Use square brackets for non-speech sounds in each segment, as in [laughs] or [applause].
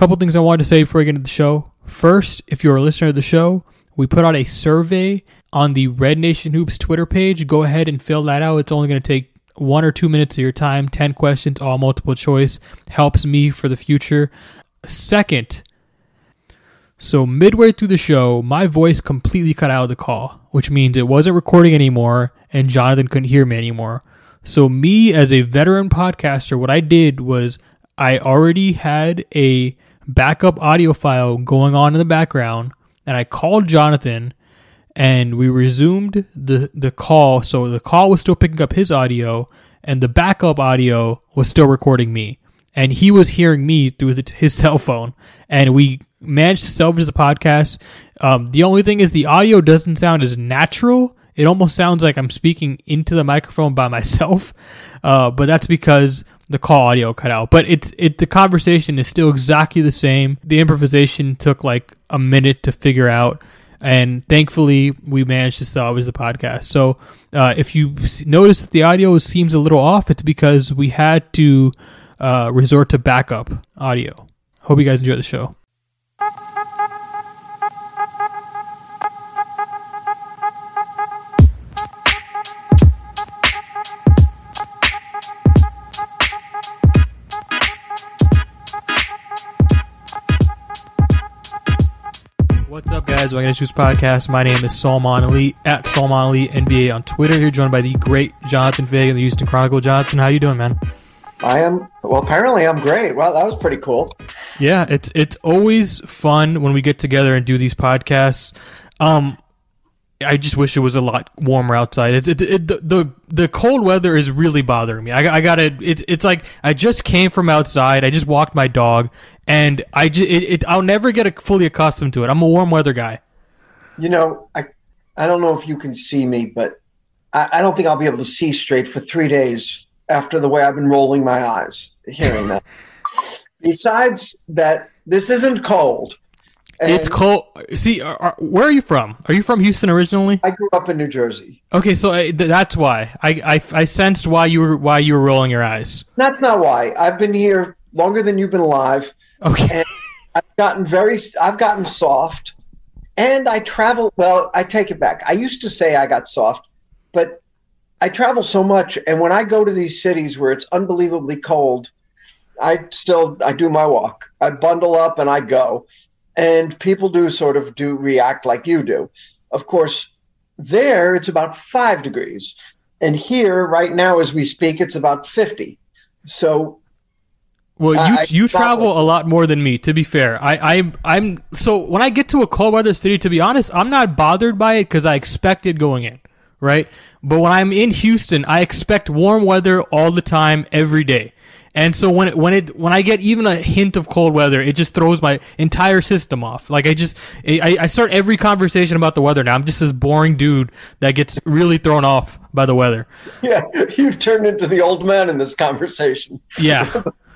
couple things I wanted to say before I get into the show. First, if you're a listener of the show, we put out a survey on the Red Nation Hoops Twitter page. Go ahead and fill that out. It's only going to take one or two minutes of your time, 10 questions, all multiple choice. Helps me for the future. Second, so midway through the show, my voice completely cut out of the call, which means it wasn't recording anymore and Jonathan couldn't hear me anymore. So me as a veteran podcaster, what I did was I already had a backup audio file going on in the background and I called Jonathan and we resumed the the call. So the call was still picking up his audio, and the backup audio was still recording me, and he was hearing me through the, his [laughs] cell phone, and we managed to salvage the podcast. Um, the only thing is the audio doesn't sound as natural. It almost sounds like I'm speaking into the microphone by [laughs] myself, uh, but that's because the call audio cut out. But it's it the conversation is still exactly the same. The improvisation took like a minute to figure out and thankfully we managed to salvage the podcast. So uh, if you notice that the audio seems a little off, it's because we had to uh, resort to backup audio. Hope you guys enjoy the show. Guys? Welcome to Choose Podcast. My name is Salman Ali at Salman Ali NBA on Twitter. Here, joined by the great Jonathan of the Houston Chronicle. Jonathan, how you doing, man? I am well. Apparently, I'm great. Well, that was pretty cool. Yeah, it's it's always fun when we get together and do these podcasts. Um, I just wish it was a lot warmer outside. It's it, it, the, the the cold weather is really bothering me. I, I got it. It's like I just came from outside. I just walked my dog, and I just, it, it I'll never get fully accustomed to it. I'm a warm weather guy. You know, I I don't know if you can see me, but I, I don't think I'll be able to see straight for three days after the way I've been rolling my eyes hearing that. [laughs] Besides that, this isn't cold. And it's cold. See, are, are, where are you from? Are you from Houston originally? I grew up in New Jersey. Okay, so I, th- that's why I, I I sensed why you were why you were rolling your eyes. That's not why. I've been here longer than you've been alive. Okay. I've gotten very. I've gotten soft, and I travel. Well, I take it back. I used to say I got soft, but I travel so much, and when I go to these cities where it's unbelievably cold, I still I do my walk. I bundle up and I go and people do sort of do react like you do. Of course, there it's about five degrees, and here right now as we speak, it's about fifty. So. Well, you I, you travel a lot more than me. To be fair, I I'm I'm so when I get to a cold weather city, to be honest, I'm not bothered by it because I expected going in, right? But when I'm in Houston, I expect warm weather all the time, every day. And so when it, when it when I get even a hint of cold weather, it just throws my entire system off. Like I just I, I start every conversation about the weather now. I'm just this boring dude that gets really thrown off by the weather. [laughs] Yeah, you've turned into the old man in this conversation. Yeah.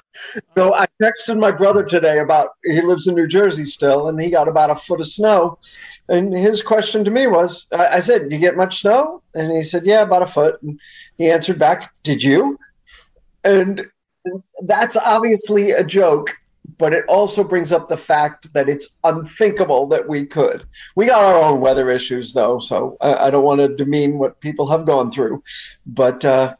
[laughs] so I texted my brother today about he lives in New Jersey still, and he got about a foot of snow. And his question to me was, I said, "You get much snow?" And he said, "Yeah, about a foot." And he answered back, "Did you?" And that's obviously a joke, but it also brings up the fact that it's unthinkable that we could. We got our own weather issues, though, so I, I don't want to demean what people have gone through, but uh,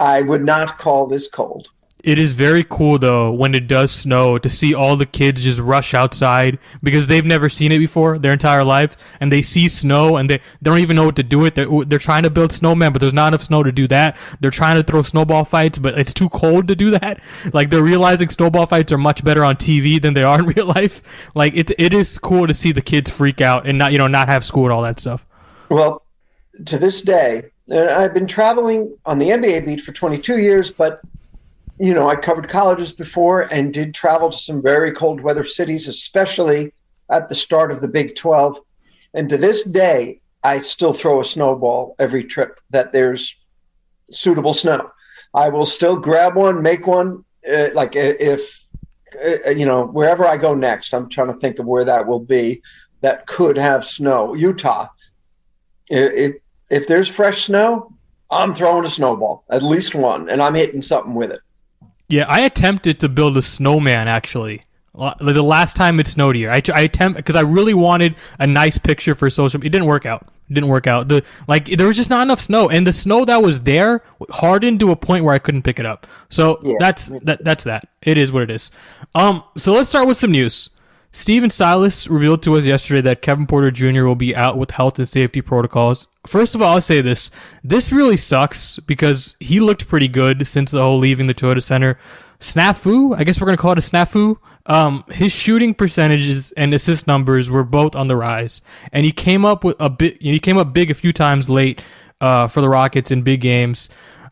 I would not call this cold. It is very cool though when it does snow to see all the kids just rush outside because they've never seen it before their entire life and they see snow and they, they don't even know what to do with it. They're, they're trying to build snowmen, but there's not enough snow to do that. They're trying to throw snowball fights, but it's too cold to do that. [laughs] Like they're realizing snowball fights are much better on TV than they are in [laughs] real life. Like it, it is cool to see the kids freak out and not, you know, not have school and all that stuff. Well, to this day, I've been traveling on the NBA beat for 22 years, but you know, I covered colleges before and did travel to some very cold weather cities, especially at the start of the Big 12. And to this day, I still throw a snowball every trip that there's suitable snow. I will still grab one, make one. Uh, like if, uh, you know, wherever I go next, I'm trying to think of where that will be that could have snow. Utah. If, if there's fresh snow, I'm throwing a snowball, at least one, and I'm hitting something with it. Yeah, I attempted to build a snowman actually Like the last time it snowed here, I, I attempt because I really wanted a nice picture for social. It didn't work out. It didn't work out. The like there was just not enough snow, and the snow that was there hardened to a point where I couldn't pick it up. So yeah. that's that. That's that. It is what it is. Um. So let's start with some news. Stephen Silas revealed to us yesterday that Kevin Porter Jr. will be out with health and safety protocols. First of all, I'll say this. This really sucks because he looked pretty good since the whole leaving the Toyota Center snafu. I guess we're gonna call it a snafu. Um, his shooting percentages and assist numbers were both on the rise, and he came up with a bit. He came up big a few times late uh, for the Rockets in big games.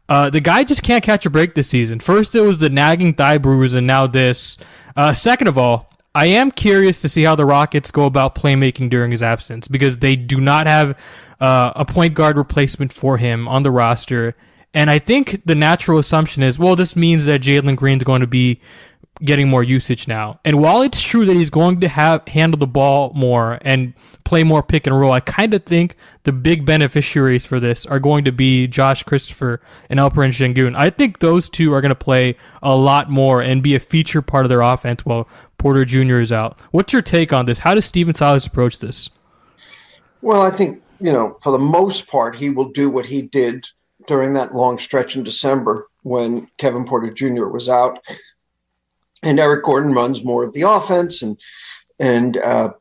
Uh, the guy just can't catch a break this season. First, it was the nagging thigh bruise, and now this. Uh, second of all, I am curious to see how the Rockets go about playmaking during his absence because they do not have uh, a point guard replacement for him on the roster. And I think the natural assumption is, well, this means that Jalen Green's going to be getting more usage now. And while it's true that he's going to have handle the ball more and play more pick and roll, I kind of think the big beneficiaries for this are going to be Josh Christopher and Alperen Sengun. I think those two are going to play a lot more and be a feature part of their offense while Porter Jr. is out. What's your take on this? How does Stephen Silas approach this? Well, I think, you know, for the most part, he will do what he did during that long stretch in December when Kevin Porter Jr. was out, and Eric Gordon runs more of the offense, and and uh,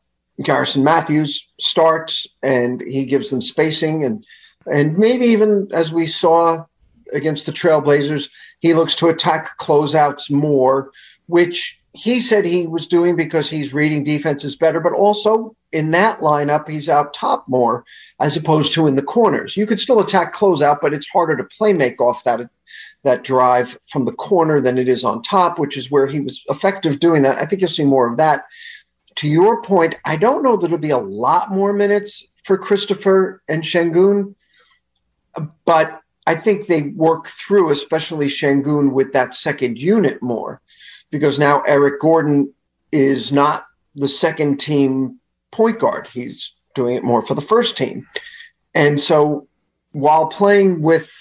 Garrison Matthews starts, and he gives them spacing, and and maybe even as we saw against the Trailblazers, he looks to attack closeouts more, which he said he was doing because he's reading defenses better, but also in that lineup, he's out top more as opposed to in the corners. You could still attack closeout, but it's harder to play make off that that drive from the corner than it is on top, which is where he was effective doing that. I think you'll see more of that. To your point, I don't know that it'll be a lot more minutes for Christopher and Sengun, but I think they work through, especially Sengun, with that second unit more because now Eric Gordon is not the second team point guard. He's doing it more for the first team. And so while playing with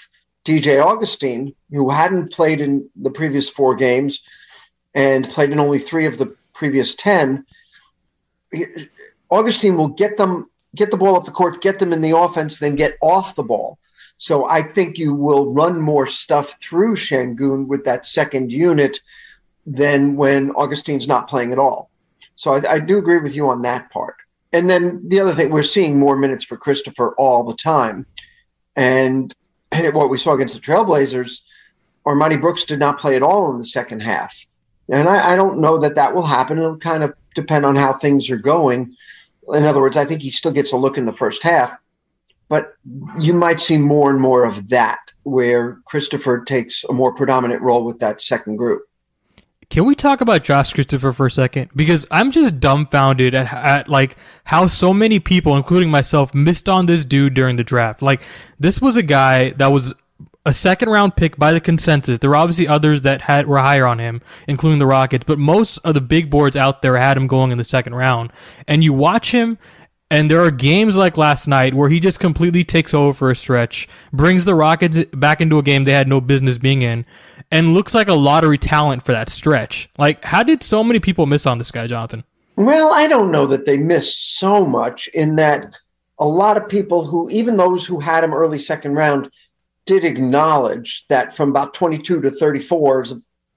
DJ Augustin, who hadn't played in the previous four games and played in only three of the previous 10, Augustin will get them get the ball up the court, get them in the offense, then get off the ball. So I think you will run more stuff through Sengun with that second unit than when Augustin's not playing at all. So I, I, do agree with you on that part. And then the other thing, we're seeing more minutes for Christopher all the time. And what we saw against the Trailblazers, Armoni Brooks did not play at all in the second half. And I, I don't know that that will happen. It'll kind of depend on how things are going. In other words, I think he still gets a look in the first half, but you might see more and more of that where Christopher takes a more predominant role with that second group. Can we talk about Josh Christopher for a second? Because I'm just dumbfounded at, at like how so many people, including myself, missed on this dude during the draft. Like this was a guy that was a second round pick by the consensus. There were obviously others that had were higher on him, including the Rockets, but most of the big boards out there had him going in the second round. And you watch him and there are games like last night where he just completely takes over for a stretch, brings the Rockets back into a game they had no business being in, and looks like a lottery talent for that stretch. Like, how did so many people miss on this guy, Jonathan? Well, I don't know that they missed so much in that a lot of people who, even those who had him early second round, did acknowledge that from about 22 to 34 is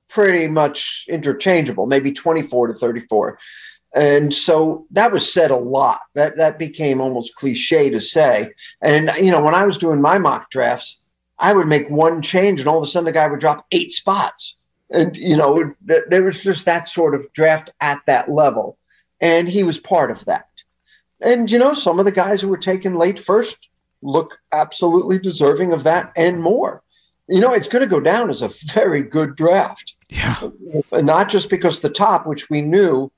pretty much interchangeable, maybe 24 to 34. And so that was said a lot. That that became almost cliche to say. And you know, when I was doing my mock drafts, I would make one change, and all of a sudden the guy would drop eight spots. And you know, there was just that sort of draft at that level, and he was part of that. And you know, some of the guys who were taken late first look absolutely deserving of that and more. You know, it's going to go down as a very good draft. Yeah. Not just because the top, which we knew,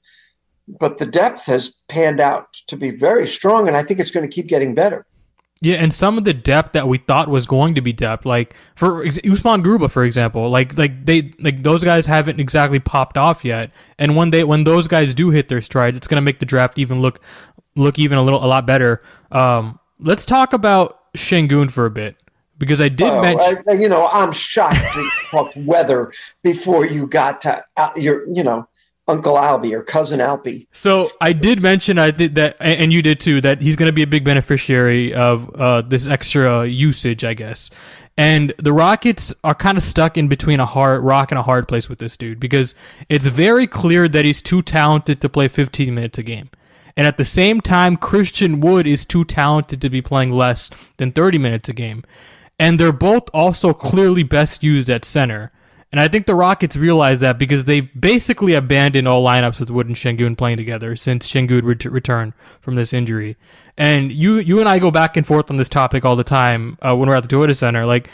but the depth has panned out to be very strong, and I think it's going to keep getting better. Yeah, and some of the depth that we thought was going to be depth, like for Usman Garuba, for example, like like they like those guys haven't exactly popped off yet. And when they when those guys do hit their stride, it's going to make the draft even look look even a little a lot better. Um, let's talk about Sengun for a bit because I did oh, mention. I, you know, I'm shocked to [laughs] talk weather before you got to uh, your you know Uncle Albie or cousin Albie. So I did mention I did that, and you did too, that he's going to be a big beneficiary of uh, this extra usage, I guess. And the Rockets are kind of stuck in between a hard rock and a hard place with this dude because it's very clear that he's too talented to play 15 minutes a game. And at the same time, Christian Wood is too talented to be playing less than 30 minutes a game. And they're both also clearly best used at center. And I think the Rockets realize that because they basically abandoned all lineups with Wood and Sengun playing together since Sengun ret- returned from this injury. And you you and I go back and forth on this topic all the time uh, when we're at the Toyota Center. Like,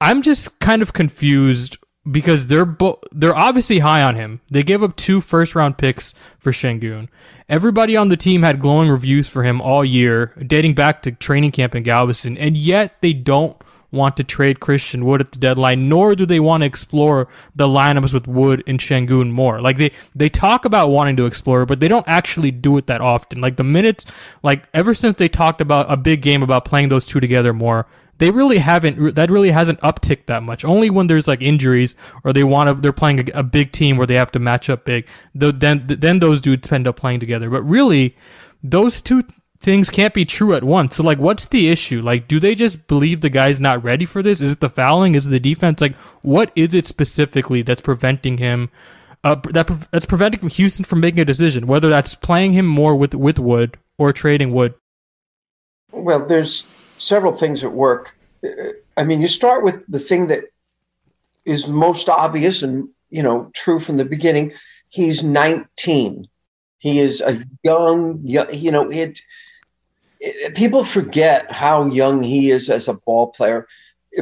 I'm just kind of confused because they're bo- they're obviously high on him. They gave up two first round picks for Sengun. Everybody on the team had glowing reviews for him all year, dating back to training camp in Galveston, and yet they don't want to trade Christian Wood at the deadline, nor do they want to explore the lineups with Wood and Sengun more. Like they they talk about wanting to explore, but they don't actually do it that often. Like the minutes, like ever since they talked about a big game about playing those two together more, they really haven't. That really hasn't upticked that much. Only when there's like injuries or they want to, they're playing a, a big team where they have to match up big. Then then those dudes end up playing together. But really, those two things can't be true at once. So like what's the issue? Like do they just believe the guy's not ready for this? Is it the fouling? Is it the defense? Like what is it specifically that's preventing him uh, that that's preventing Houston from making a decision whether that's playing him more with with Wood or trading Wood? Well, there's several things at work. I mean, you start with the thing that is most obvious and, you know, true from the beginning. He's 19. He is a young, you know, it people forget how young he is as a ball player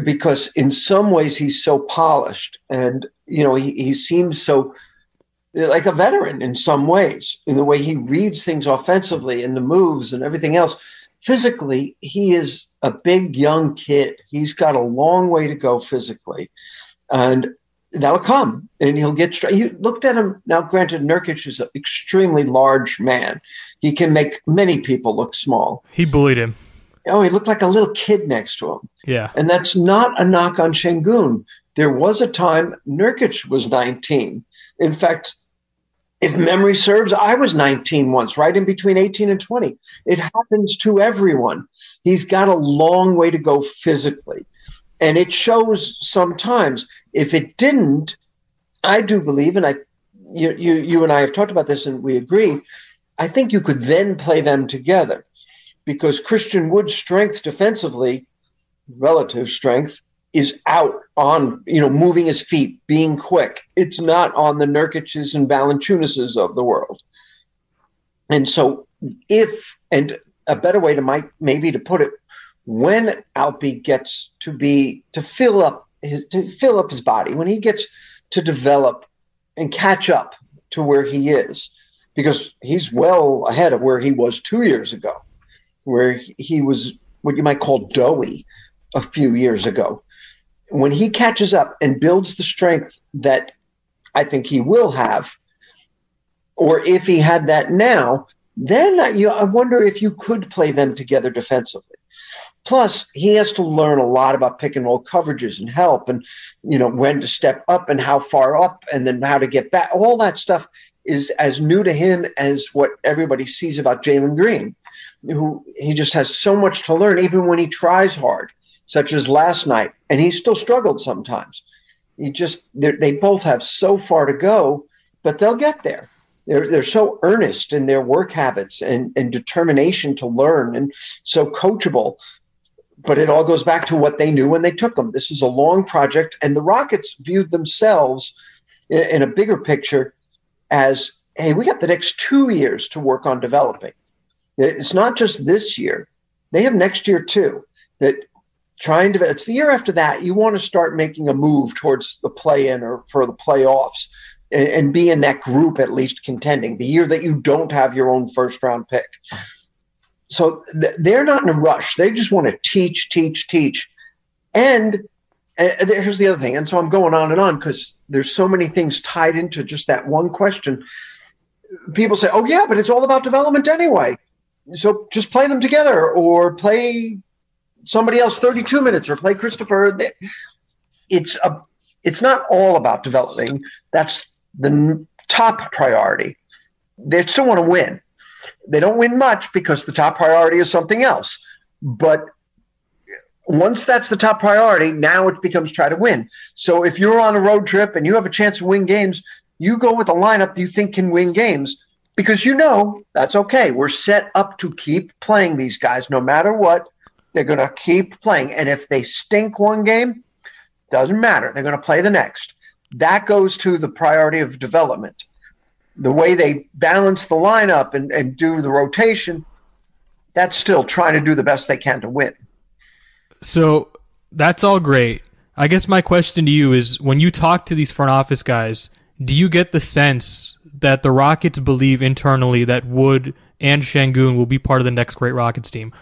because in some ways he's so polished and you know he, he seems so like a veteran in some ways in the way he reads things offensively and the moves and everything else. Physically he is a big young kid. He's got a long way to go physically. And that'll come and he'll get straight. You looked at him now. Granted, Nurkic is an extremely large man. He can make many people look small. He bullied him. Oh, he looked like a little kid next to him. Yeah. And that's not a knock on Sengun. There was a time Nurkic was 19. In fact, if memory serves, I was 19 once, right in between 18 and 20. It happens to everyone. He's got a long way to go physically. And it shows sometimes. If it didn't, I do believe, and I, you, you, you and I have talked about this, and we agree. I think you could then play them together, because Christian Wood's strength defensively, relative strength, is out on you know moving his feet, being quick. It's not on the Nurkic's and Valanciunases of the world. And so, if and a better way to might maybe to put it, when Albie gets to be to fill up his, to fill up his body, when he gets to develop and catch up to where he is, because he's well ahead of where he was two years ago, where he was what you might call doughy a few years ago. When he catches up and builds the strength that I think he will have, or if he had that now, then you I wonder if you could play them together defensively. Plus, he has to learn a lot about pick and roll coverages and help, and you know when to step up and how far up, and then how to get back. All that stuff is as new to him as what everybody sees about Jalen Green, who he just has so much to learn, even when he tries hard, such as last night, and he still struggled sometimes. He just they both have so far to go, but they'll get there. They're, they're so earnest in their work habits and, and determination to learn and so coachable but it all goes back to what they knew when they took them. This is a long project, and the Rockets viewed themselves in, a bigger picture as hey, we got the next two years to work on developing. It's not just this year, they have next year too. That trying to, it's the year after that, you want to start making a move towards the play in or for the playoffs and, and be in that group at least contending. The year that you don't have your own first round pick so th- they're not in a rush. They just want to teach, teach, teach. And uh, here's the other thing. And so I'm going on and on because there's so many things tied into just that one question. People say, oh, yeah, but it's all about development anyway. So just play them together or play somebody else 32 minutes or play Christopher. It's a, it's not all about developing. That's the top priority. They still want to win. They don't win much because the top priority is something else. But once that's the top priority, now it becomes try to win. So if you're on a road trip and you have a chance to win games, you go with a lineup that you think can win games because you know that's okay. We're set up to keep playing these guys no matter what. They're going to keep playing. And if they stink one game, doesn't matter. They're going to play the next. That goes to the priority of development. The way they balance the lineup and, and do the rotation, that's still trying to do the best they can to win. So that's all great. I guess my question to you is when you talk to these front office guys, do you get the sense that the Rockets believe internally that Wood and Sengun will be part of the next great Rockets team?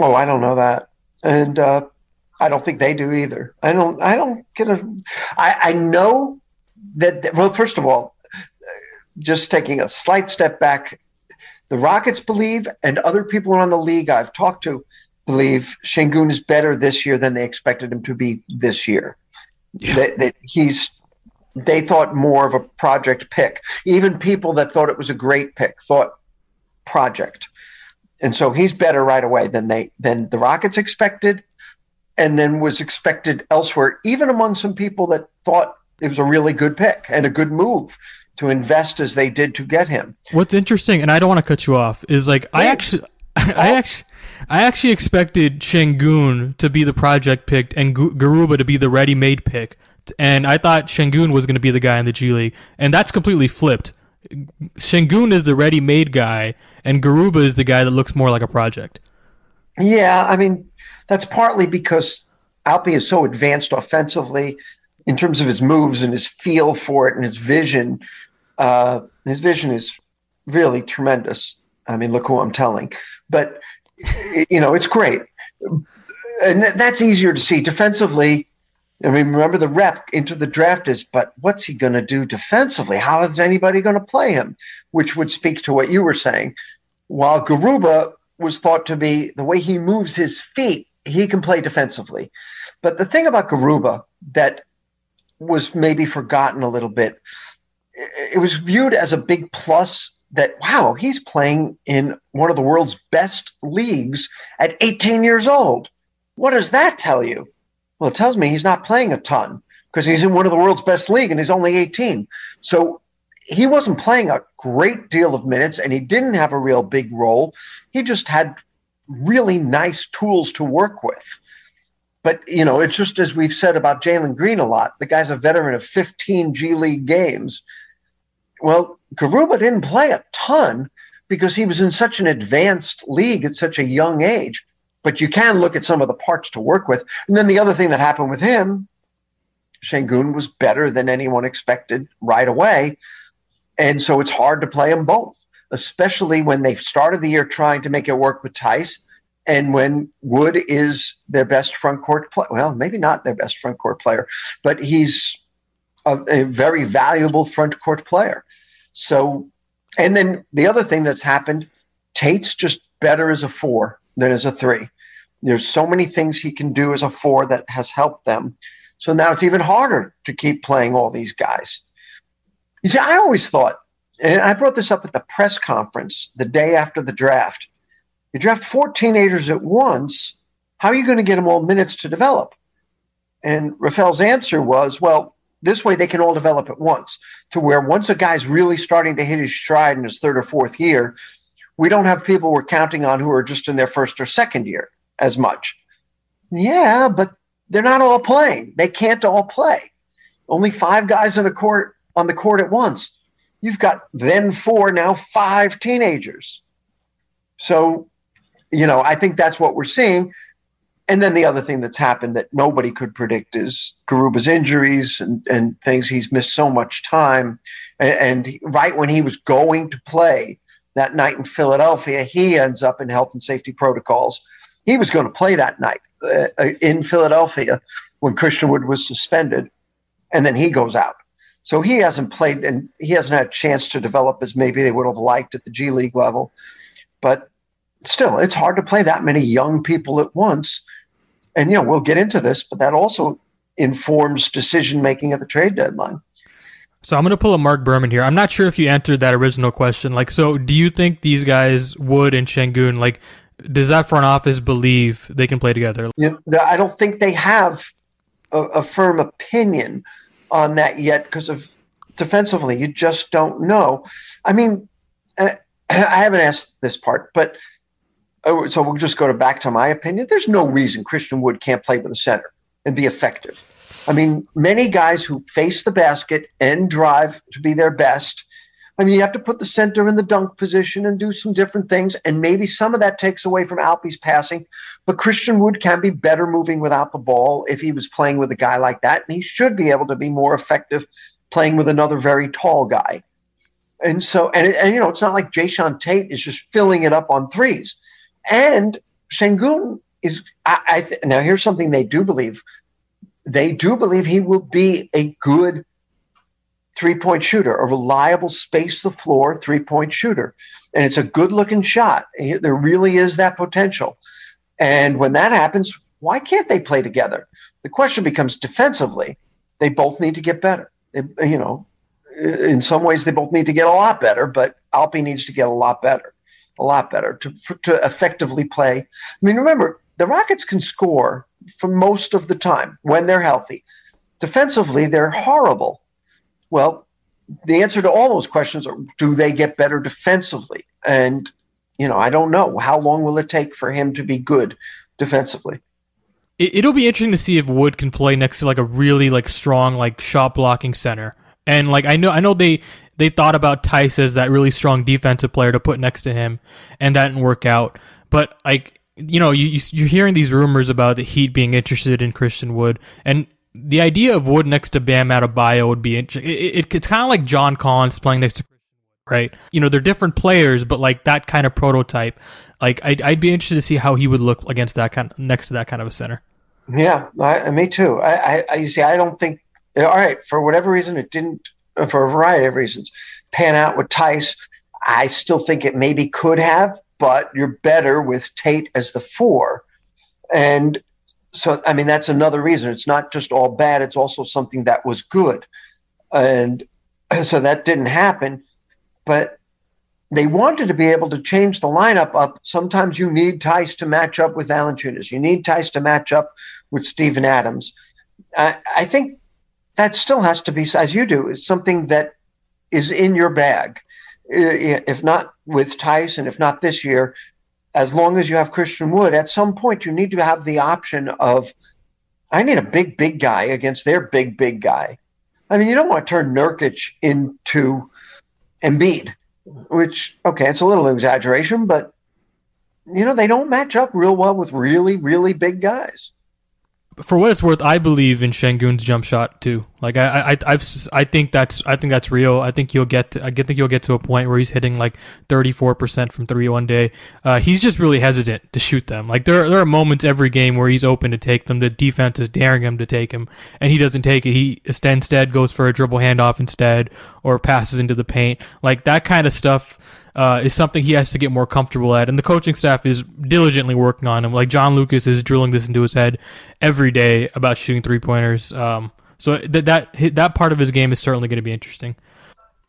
Oh, I don't know that. And uh, I don't think they do either. I don't. I don't get a. I, I know that. Well, first of all, just taking a slight step back, the Rockets believe, and other people around the league I've talked to believe Sengun is better this year than they expected him to be this year. Yeah. That, that he's. They thought more of a project pick. Even people that thought it was a great pick thought project, and so he's better right away than they than the Rockets expected and then was expected elsewhere, even among some people that thought it was a really good pick and a good move to invest as they did to get him. What's interesting, and I don't want to cut you off, is like I actually, [laughs] I actually, I actually expected Sengun to be the project pick and Garuba to be the ready-made pick, and I thought Sengun was going to be the guy in the G League, and that's completely flipped. Sengun is the ready-made guy, and Garuba is the guy that looks more like a project. Yeah, I mean, that's partly because Alpi is so advanced offensively in terms of his moves and his feel for it and his vision. Uh, his vision is really tremendous. I mean, look who I'm telling. But, you know, it's great. And that's easier to see defensively. I mean, remember the rep into the draft is, but what's he going to do defensively? How is anybody going to play him? Which would speak to what you were saying. While Garuba was thought to be the way he moves his feet he can play defensively. But the thing about Garuba that was maybe forgotten a little bit, it was viewed as a big plus that, wow, he's playing in one of the world's best leagues at 18 years old. What does that tell you? Well, it tells me he's not playing a ton because he's in one of the world's best league and he's only 18. So he wasn't playing a great deal of minutes and he didn't have a real big role. He just had really nice tools to work with. But, you know, it's just as we've said about Jalen Green a lot. The guy's a veteran of 15 G League games. Well, Garuba didn't play a ton because he was in such an advanced league at such a young age. But you can look at some of the parts to work with. And then the other thing that happened with him, Sengun was better than anyone expected right away. And so it's hard to play them both especially when they started the year trying to make it work with Theis And when Wood is their best front court player, well, maybe not their best front court player, but he's a, a very valuable front court player. So, and then the other thing that's happened, Tate's just better as a four than as a three. There's so many things he can do as a four that has helped them. So now it's even harder to keep playing all these guys. You see, I always thought and I brought this up at the press conference the day after the draft. You draft four teenagers at once. How are you going to get them all minutes to develop? And Rafael's answer was, well, this way they can all develop at once to where once a guy's really starting to hit his stride in his third or fourth year, we don't have people we're counting on who are just in their first or second year as much. Yeah, but they're not all playing. They can't all play. Only five guys on a court on the court at once you've got then four, now five teenagers. So, you know, I think that's what we're seeing. And then the other thing that's happened that nobody could predict is Garuba's injuries and, and things. He's missed so much time. And, and right when he was going to play that night in Philadelphia, he ends up in health and safety protocols. He was going to play that night uh, uh in Philadelphia when Christian Wood was suspended. And then he goes out. So he hasn't played and he hasn't had a chance to develop as maybe they would have liked at the G League level. But still, it's hard to play that many young people at once. And, you know, we'll get into this, but that also informs decision making at the trade deadline. So I'm going to pull a Mark Berman here. I'm not sure if you answered that original question. Like, so do you think these guys Wood and Sengun, like? Does that front office believe they can play together? You know, I don't think they have a, a firm opinion on that yet because of defensively. You just don't know. I mean, uh, [clears throat] I haven't asked this part, but Uh, so we'll just go to back to my opinion. There's no reason Christian Wood can't play with the center and be effective. I mean, many guys who face the basket and drive to be their best. I mean, you have to put the center in the dunk position and do some different things. And maybe some of that takes away from Alpe's passing. But Christian Wood can be better moving without the ball if he was playing with a guy like that. And he should be able to be more effective playing with another very tall guy. And so, and, and you know, it's not like Jae'Sean Tate is just filling it up on threes. And Sengun is, I, I th- now here's something they do believe they do believe he will be a good three point shooter, a reliable space the floor three point shooter. And it's a good looking shot. There really is that potential. And when that happens, why can't they play together? The question becomes defensively, they both need to get better. you know, in some ways, they both need to get a lot better, but Alpe needs to get a lot better, a lot better to, to effectively play. I mean, remember, the Rockets can score for most of the time when they're healthy. Defensively, they're horrible. Well, the answer to all those questions are do they get better defensively? And, you know, I don't know. How long will it take for him to be good defensively? It'll be interesting to see if Wood can play next to like a really like strong like shot blocking center. And like I know I know they they thought about Theis as that really strong defensive player to put next to him, and that didn't work out. But like you know, you, you're hearing these rumors about the Heat being interested in Christian Wood, and the idea of Wood next to Bam Adebayo would be interesting. It, it, it's kind of like John Collins playing next to right? You know, they're different players, but like that kind of prototype. Like, I'd, I'd be interested to see how he would look against that kind, of, next to that kind of a center. Yeah, I, me too. I, I, you see, I don't think. All right, for whatever reason, it didn't. For a variety of reasons, pan out with Theis. I still think it maybe could have, but you're better with Tate as the four. And so, I mean, that's another reason. It's not just all bad, it's also something that was good. And [clears throat] so that didn't happen. But they wanted to be able to change the lineup up. Sometimes you need Theis to match up with Valanciunas. You need Theis to match up with Steven Adams. I, I think that still has to be, as you do, is something that is in your bag if not with Tyson, if not this year, as long as you have Christian Wood, at some point you need to have the option of, I need a big, big guy against their big, big guy. I mean, you don't want to turn Nurkic into Embiid, which, okay, it's a little exaggeration, but, you know, they don't match up real well with really, really big guys for what it's worth, I believe in Sengun's jump shot too. Like I, I, I've, I think that's, I think that's real. I think you'll get, to, I think you'll get to a point where he's hitting like 34% from three one day. Uh, he's just really hesitant to shoot them. Like there, there are moments every game where he's open to take them. The defense is daring him to take him, and he doesn't take it. He instead goes for a dribble handoff instead, or passes into the paint. Like that kind of stuff uh, is something he has to get more comfortable at, and the coaching staff is diligently working on him. Like John Lucas is drilling this into his head every day about shooting three pointers. Um, so that that that part of his game is certainly going to be interesting.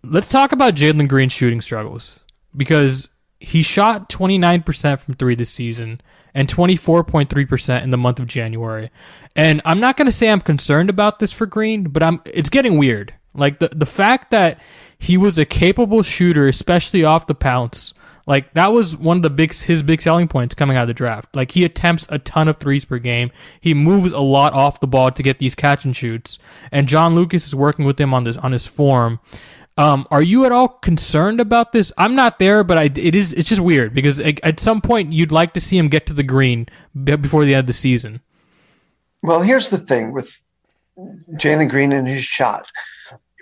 Let's talk about Jalen Green's shooting struggles because he shot 29% from three this season and 24.3% in the month of January. And I'm not going to say I'm concerned about this for Green, but I'm it's getting weird. Like the the fact that he was a capable shooter, especially off the bounce. Like that was one of the big his big selling points coming out of the draft. Like he attempts a ton of threes per game. He moves a lot off the ball to get these catch and shoots. And John Lucas is working with him on this on his form. Um, are you at all concerned about this? I'm not there, but I, it is. It's just weird because at some point you'd like to see him get to the green before the end of the season. Well, here's the thing with Jalen Green and his shot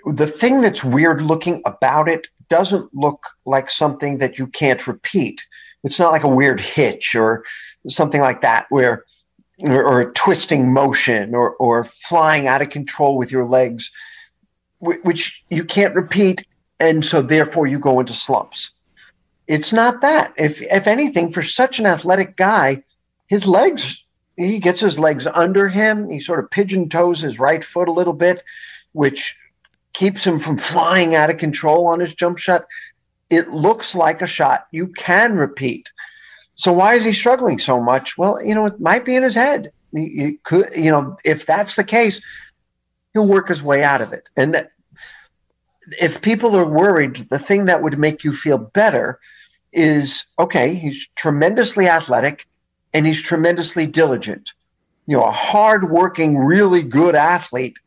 the thing that's weird looking about it doesn't look like something that you can't repeat. It's not like a weird hitch or something like that where or, or a twisting motion or or flying out of control with your legs which you can't repeat and so therefore you go into slumps. It's not that. If if anything for such an athletic guy, his legs he gets his legs under him, he sort of pigeon toes his right foot a little bit, which keeps him from flying out of control on his jump shot. It looks like a shot you can repeat. So why is he struggling so much? Well, you know, it might be in his head. He, could, you know, if that's the case, he'll work his way out of it. And that, if people are worried, the thing that would make you feel better is okay, he's tremendously athletic and he's tremendously diligent. You know, a hardworking, really good athlete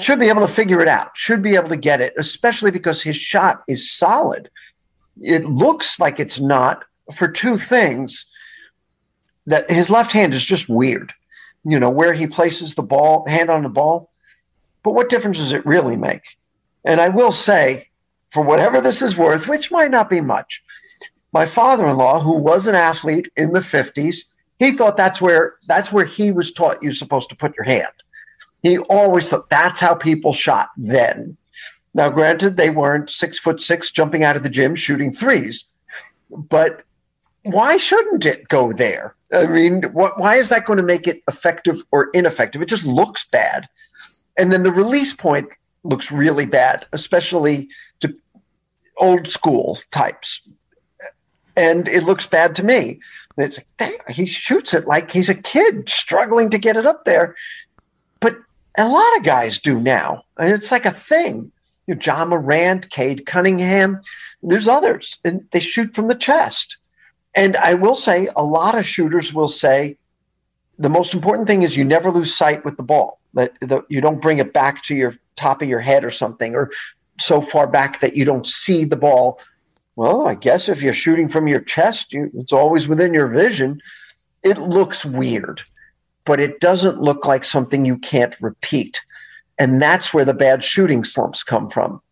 should be able to figure it out, should be able to get it, especially because his shot is solid. It looks like it's not for two things that his left hand is just weird, you know, where he places the ball, hand on the ball. But what difference does it really make? And I will say, for whatever this is worth, which might not be much, my father-in-law, who was an athlete in the 50s, he thought that's where that's where he was taught you're supposed to put your hand. He always thought that's how people shot then. Now, granted, they weren't six foot six jumping out of the gym shooting threes, but why shouldn't it go there? I mean, why is that going to make it effective or ineffective? It just looks bad. And then the release point looks really bad, especially to old school types. And it looks bad to me. And it's like, he shoots it like he's a kid struggling to get it up there. A lot of guys do now. And it's like a thing. You know, Ja Morant, Cade Cunningham, there's others, and they shoot from the chest. And I will say, a lot of shooters will say the most important thing is you never lose sight with the ball. That you don't bring it back to your top of your head or something, or so far back that you don't see the ball. Well, I guess if you're shooting from your chest, you, it's always within your vision. It looks weird, but it doesn't look like something you can't repeat. And that's where the bad shooting slumps come from.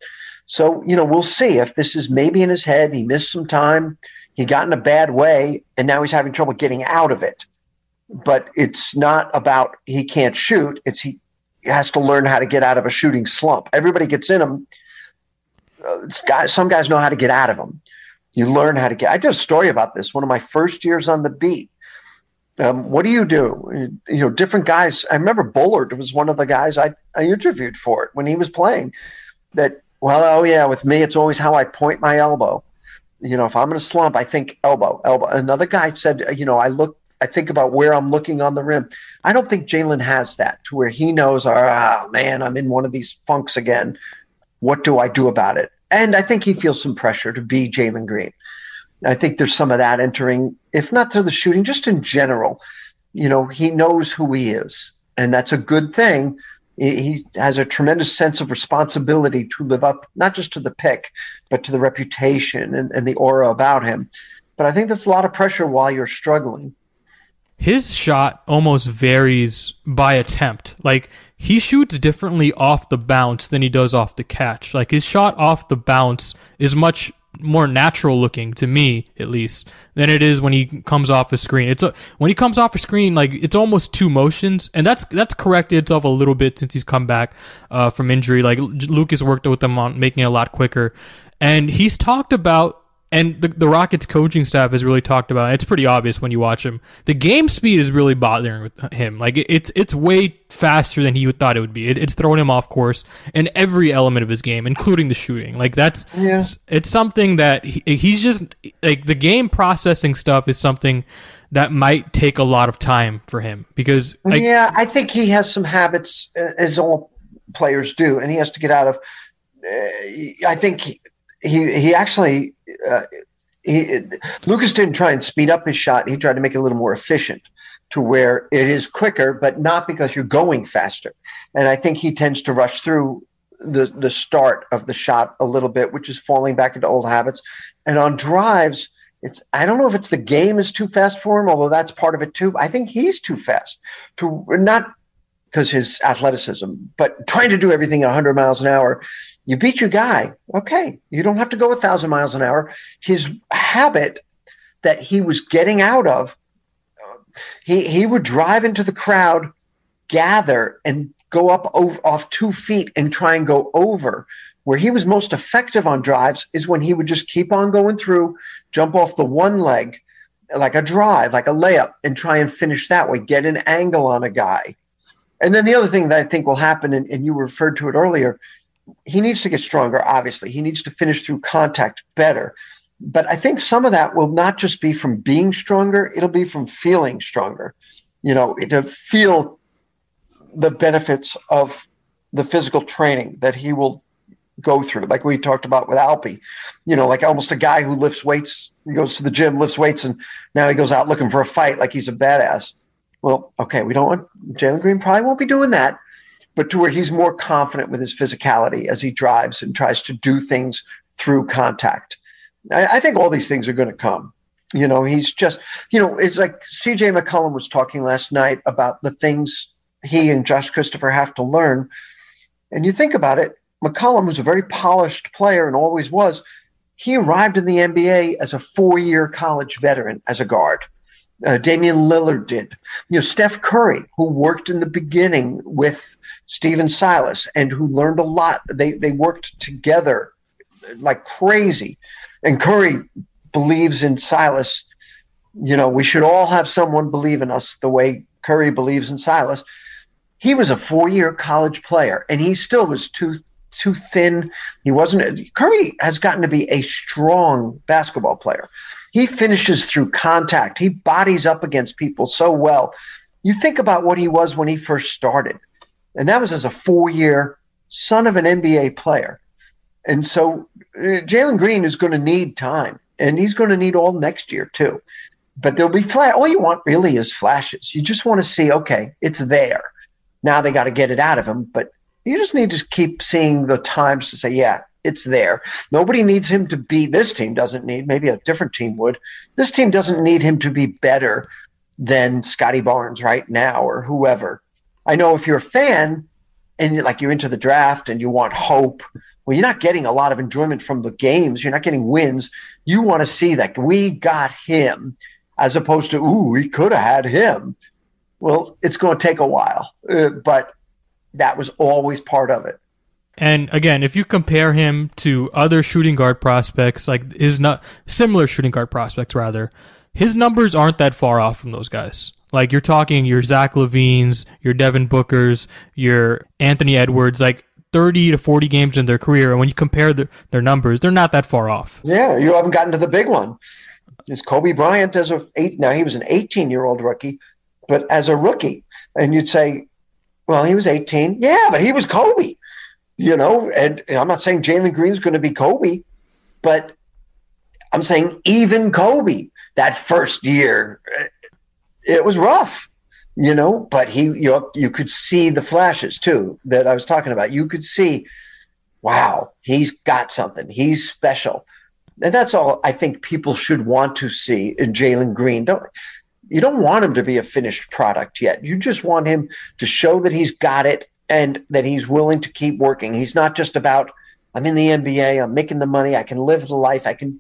So, you know, we'll see if this is maybe in his head. He missed some time he got in a bad way and now he's having trouble getting out of it. But it's not about he can't shoot, it's he has to learn how to get out of a shooting slump. Everybody gets in them. Uh, guys, some guys know how to get out of them. You learn how to get. I did a story about this. One of my first years on the beat. Um, what do you do? You know, different guys. I remember Bullard was one of the guys I, I interviewed for it when he was playing. That well, oh yeah, with me, it's always how I point my elbow you know, if I'm in a slump, I think elbow, elbow. Another guy said, you know, I look, I think about where I'm looking on the rim. I don't think Jalen has that to where he knows, oh man, I'm in one of these funks again. What do I do about it? And I think he feels some pressure to be Jalen Green. I think there's some of that entering, if not through the shooting, just in general. You know, he knows who he is, and that's a good thing he has a tremendous sense of responsibility to live up not just to the pick, but to the reputation and, and the aura about him. But I think that's a lot of pressure while you're struggling. His shot almost varies by attempt. Like he shoots differently off the bounce than he does off the catch. Like his shot off the bounce is much more natural looking to me at least than it is when he comes off a screen. It's a, when he comes off a screen like it's almost two motions and that's that's corrected itself a little bit since he's come back uh, from injury. Like Lucas worked with him on making it a lot quicker. And he's talked about and the, the Rockets coaching staff has really talked about it. It's pretty obvious when you watch him. The game speed is really bothering with him. Like it, it's it's way faster than he thought it would be. It, it's throwing him off course in every element of his game, including the shooting. Like that's yeah. it's something that he, he's just like the game processing stuff is something that might take a lot of time for him because yeah, I think he has some habits uh, as all players do, and he has to get out of. Uh, I think he, he he actually uh, he, Lucas didn't try and speed up his shot. He tried to make it a little more efficient to where it is quicker, but not because you're going faster. And I think he tends to rush through the the start of the shot a little bit, which is falling back into old habits. And on drives, it's I don't know if it's the game is too fast for him, although that's part of it too. I think he's too fast to not because his athleticism, but trying to do everything at 100 miles an hour you beat your guy. Okay. You don't have to go a thousand miles an hour. His habit that he was getting out of, he, he would drive into the crowd, gather, and go up over, off two feet and try and go over. Where he was most effective on drives is when he would just keep on going through, jump off the one leg, like a drive, like a layup, and try and finish that way, get an angle on a guy. And then the other thing that I think will happen, and, and you referred to it earlier, he needs to get stronger, obviously. He needs to finish through contact better. But I think some of that will not just be from being stronger, it'll be from feeling stronger. You know, to feel the benefits of the physical training that he will go through, like we talked about with Alpi. You know, like almost a guy who lifts weights, he goes to the gym, lifts weights, and now he goes out looking for a fight like he's a badass. Well, okay, we don't want Jalen Green probably won't be doing that, but to where he's more confident with his physicality as he drives and tries to do things through contact. I, I think all these things are going to come. You know, he's just, you know, it's like CJ McCollum was talking last night about the things he and Josh Christopher have to learn. And you think about it, McCollum, was a very polished player and always was, he arrived in the NBA as a four year college veteran as a guard. Uh, Damian Lillard did. You know, Steph Curry, who worked in the beginning with Stephen Silas and who learned a lot. They they worked together like crazy. And Curry believes in Silas. You know, we should all have someone believe in us the way Curry believes in Silas. He was a four-year college player, and he still was too too thin. He wasn't. Curry has gotten to be a strong basketball player. He finishes through contact. He bodies up against people so well. You think about what he was when he first started, and that was as a four-year son of an NBA player. And so uh, Jalen Green is going to need time, and he's going to need all next year too. But there'll be flash. All you want really is flashes. You just want to see, okay, it's there. Now they got to get it out of him, but you just need to keep seeing the times to say, yeah, it's there. Nobody needs him to be. This team doesn't need. Maybe a different team would. This team doesn't need him to be better than Scottie Barnes right now or whoever. I know if you're a fan and you're like you're into the draft and you want hope well, you're not getting a lot of enjoyment from the games. You're not getting wins. You want to see that we got him as opposed to, ooh, we could have had him. Well, it's going to take a while, uh, but that was always part of it. And again, if you compare him to other shooting guard prospects, like his not similar shooting guard prospects rather, his numbers aren't that far off from those guys. Like you're talking your Zach LaVines, your Devin Bookers, your Anthony Edwards. Like 30 to 40 games in their career. And when you compare the, their numbers, they're not that far off. Yeah, you haven't gotten to the big one. Is Kobe Bryant as a eight now he was an 18 year old rookie, but as a rookie, and you'd say, well, he was 18. Yeah, but he was Kobe, you know. And, and I'm not saying Jalen Green's going to be Kobe, but I'm saying even Kobe that first year, uh, it was rough you know but he you, you could see the flashes too that i was talking about. You could see wow he's got something. He's special. And that's all i think people should want to see in jalen green. Don't you don't want him to be a finished product yet. You just want him to show that he's got it and that he's willing to keep working he's not just about i'm in the nba i'm making the money i can live the life i can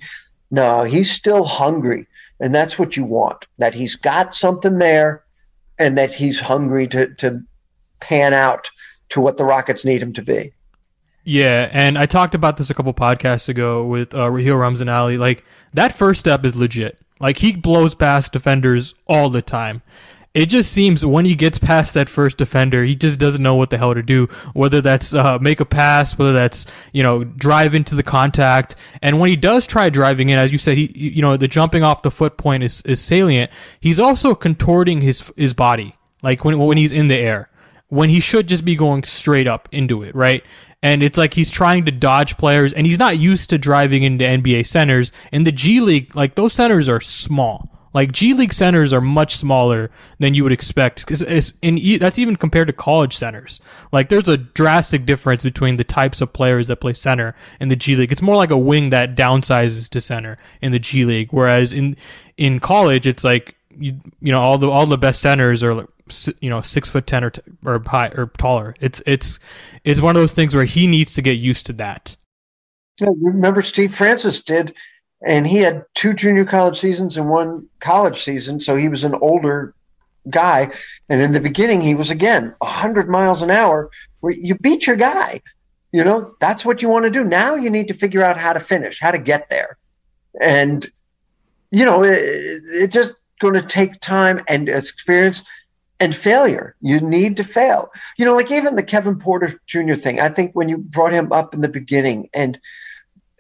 no he's still hungry and that's what you want that he's got something there and that he's hungry to to pan out to what the Rockets need him to be. Yeah, and I talked about this a couple podcasts ago with uh, Raheel Ramzanali. Like that first step is legit. Like he blows past defenders all the time it just seems when he gets past that first defender, he just doesn't know what the hell to do. Whether that's uh, make a pass, whether that's you know drive into the contact, and when he does try driving in, as you said, he you know the jumping off the foot point is, is salient. He's also contorting his his body, like when when he's in the air, when he should just be going straight up into it, right? And it's like he's trying to dodge players, and he's not used to driving into NBA centers. In the G League, like those centers are small like G League centers are much smaller than you would expect because that's even compared to college centers. Like there's a drastic difference between the types of players that play center in the G League. It's more like a wing that downsizes to center in the G League, whereas in in college it's like you, you know all the all the best centers are you know six foot ten or t- or high or taller. It's it's it's one of those things where he needs to get used to that. You remember Steve Francis did and he had two junior college seasons and one college season so he was an older guy and in the beginning he was again 100 miles an hour where you beat your guy you know that's what you want to do now you need to figure out how to finish how to get there and you know it, it just going to take time and experience and failure. You need to fail. You know, like even the Kevin Porter Jr. thing. I think when you brought him up in the beginning and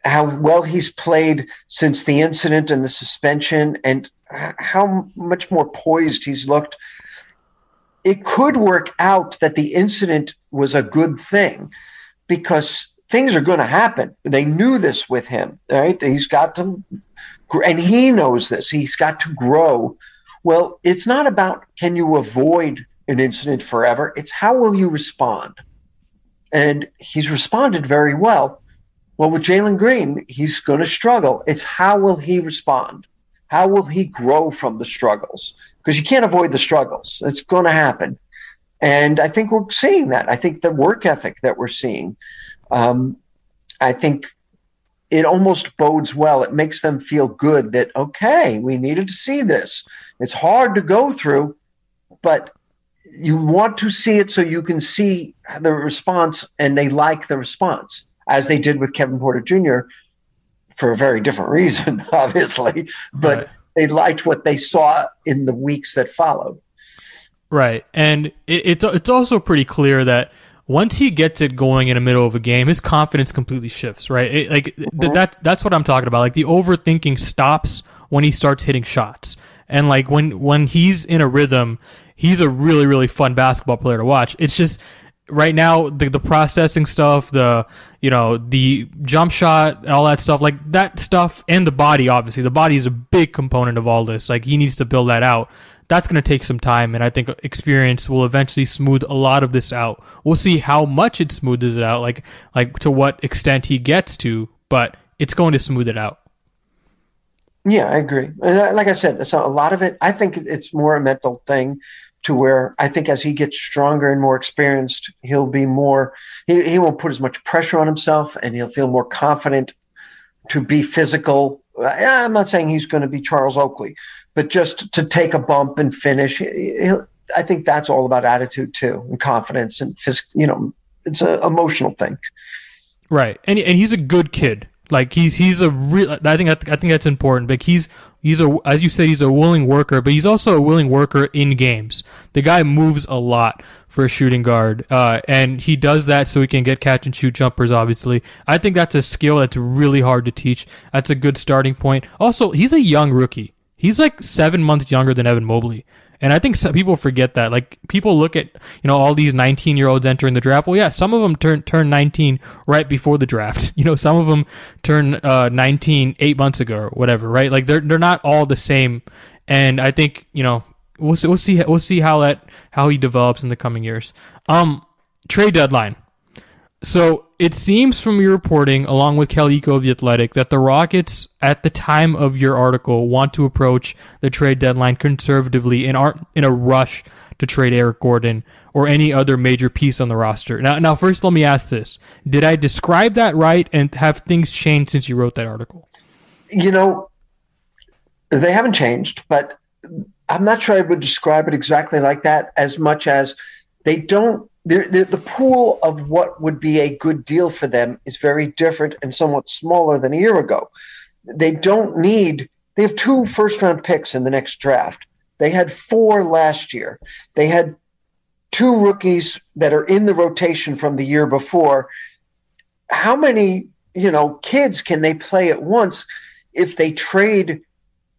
how well he's played since the incident and the suspension and how much more poised he's looked. It could work out that the incident was a good thing because things are going to happen. They knew this with him, right? He's got to, and he knows this. He's got to grow. Well, it's not about can you avoid an incident forever, it's how will you respond? And he's responded very well. Well, with Jalen Green, he's going to struggle. It's how will he respond? How will he grow from the struggles? Because you can't avoid the struggles. It's going to happen. And I think we're seeing that. I think the work ethic that we're seeing, um, I think it almost bodes well. It makes them feel good that, okay, we needed to see this. It's hard to go through, but you want to see it so you can see the response and they like the response, as they did with Kevin Porter Jr. for a very different reason, [laughs] obviously. But right. they liked what they saw in the weeks that followed. Right. And it, it's, it's also pretty clear that once he gets it going in the middle of a game, his confidence completely shifts, right? It, like th- mm-hmm. that that's what I'm talking about. Like the overthinking stops when he starts hitting shots. And like when when he's in a rhythm, he's a really really fun basketball player to watch. It's just right now the the processing stuff, the you know the jump shot, and all that stuff, like that stuff, and the body. Obviously, the body is a big component of all this. Like he needs to build that out. That's going to take some time, and I think experience will eventually smooth a lot of this out. We'll see how much it smooths it out, like like to what extent he gets to, but it's going to smooth it out. Yeah, I agree. And uh, like I said, so a lot of it, I think it's more a mental thing to where I think as he gets stronger and more experienced, he'll be more, he, he won't put as much pressure on himself and he'll feel more confident to be physical. Uh, I'm not saying he's going to be Charles Oakley, but just to take a bump and finish. I think that's all about attitude too and confidence and phys- you know, it's an emotional thing. Right. And, and he's a good kid. Like he's he's a real. I think I think that's important. Like he's he's a as you said he's a willing worker, but he's also a willing worker in games. The guy moves a lot for a shooting guard, uh, and he does that so he can get catch and shoot jumpers. Obviously, I think that's a skill that's really hard to teach. That's a good starting point. Also, he's a young rookie. He's like seven months younger than Evan Mobley. And I think people forget that. Like people look at you know all these 19 year olds entering the draft. Well, yeah, some of them turn turn 19 right before the draft. [laughs] You know, some of them turn uh, 19 eight months ago or whatever. Right? Like they're they're not all the same. And I think you know we'll see, we'll see we'll see how that how he develops in the coming years. Um, trade deadline. So it seems from your reporting, along with Kelly Iko of The Athletic, that the Rockets, at the time of your article, want to approach the trade deadline conservatively and aren't in a rush to trade Eric Gordon or any other major piece on the roster. Now, now, first, let me ask this: Did I describe that right, and have things changed since you wrote that article? You know, they haven't changed, but I'm not sure I would describe it exactly like that. As much as they don't the, the pool of what would be a good deal for them is very different and somewhat smaller than a year ago. They don't need, they have two first round picks in the next draft. They had four last year. They had two rookies that are in the rotation from the year before. How many, you know, kids can they play at once if they trade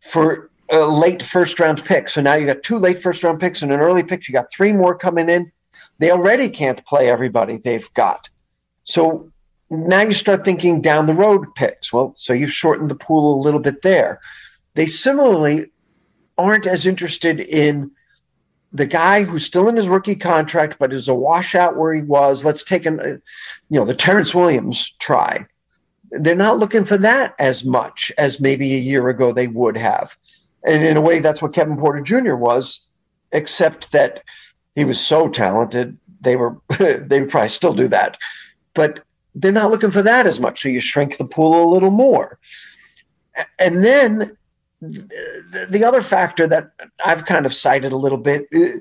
for a late first round pick? So now you got two late first round picks and an early pick. You got three more coming in they already can't play everybody they've got. So now you start thinking down the road picks. Well, so you've shortened the pool a little bit there. They similarly aren't as interested in the guy who's still in his rookie contract but is a washout where he was. Let's take an, uh, you know, the Terrence Williams try. They're not looking for that as much as maybe a year ago they would have. And in a way, that's what Kevin Porter Jr. was, except that he was so talented. They were [laughs] they would probably still do that, but they're not looking for that as much. So you shrink the pool a little more, and then the other factor that I've kind of cited a little bit uh,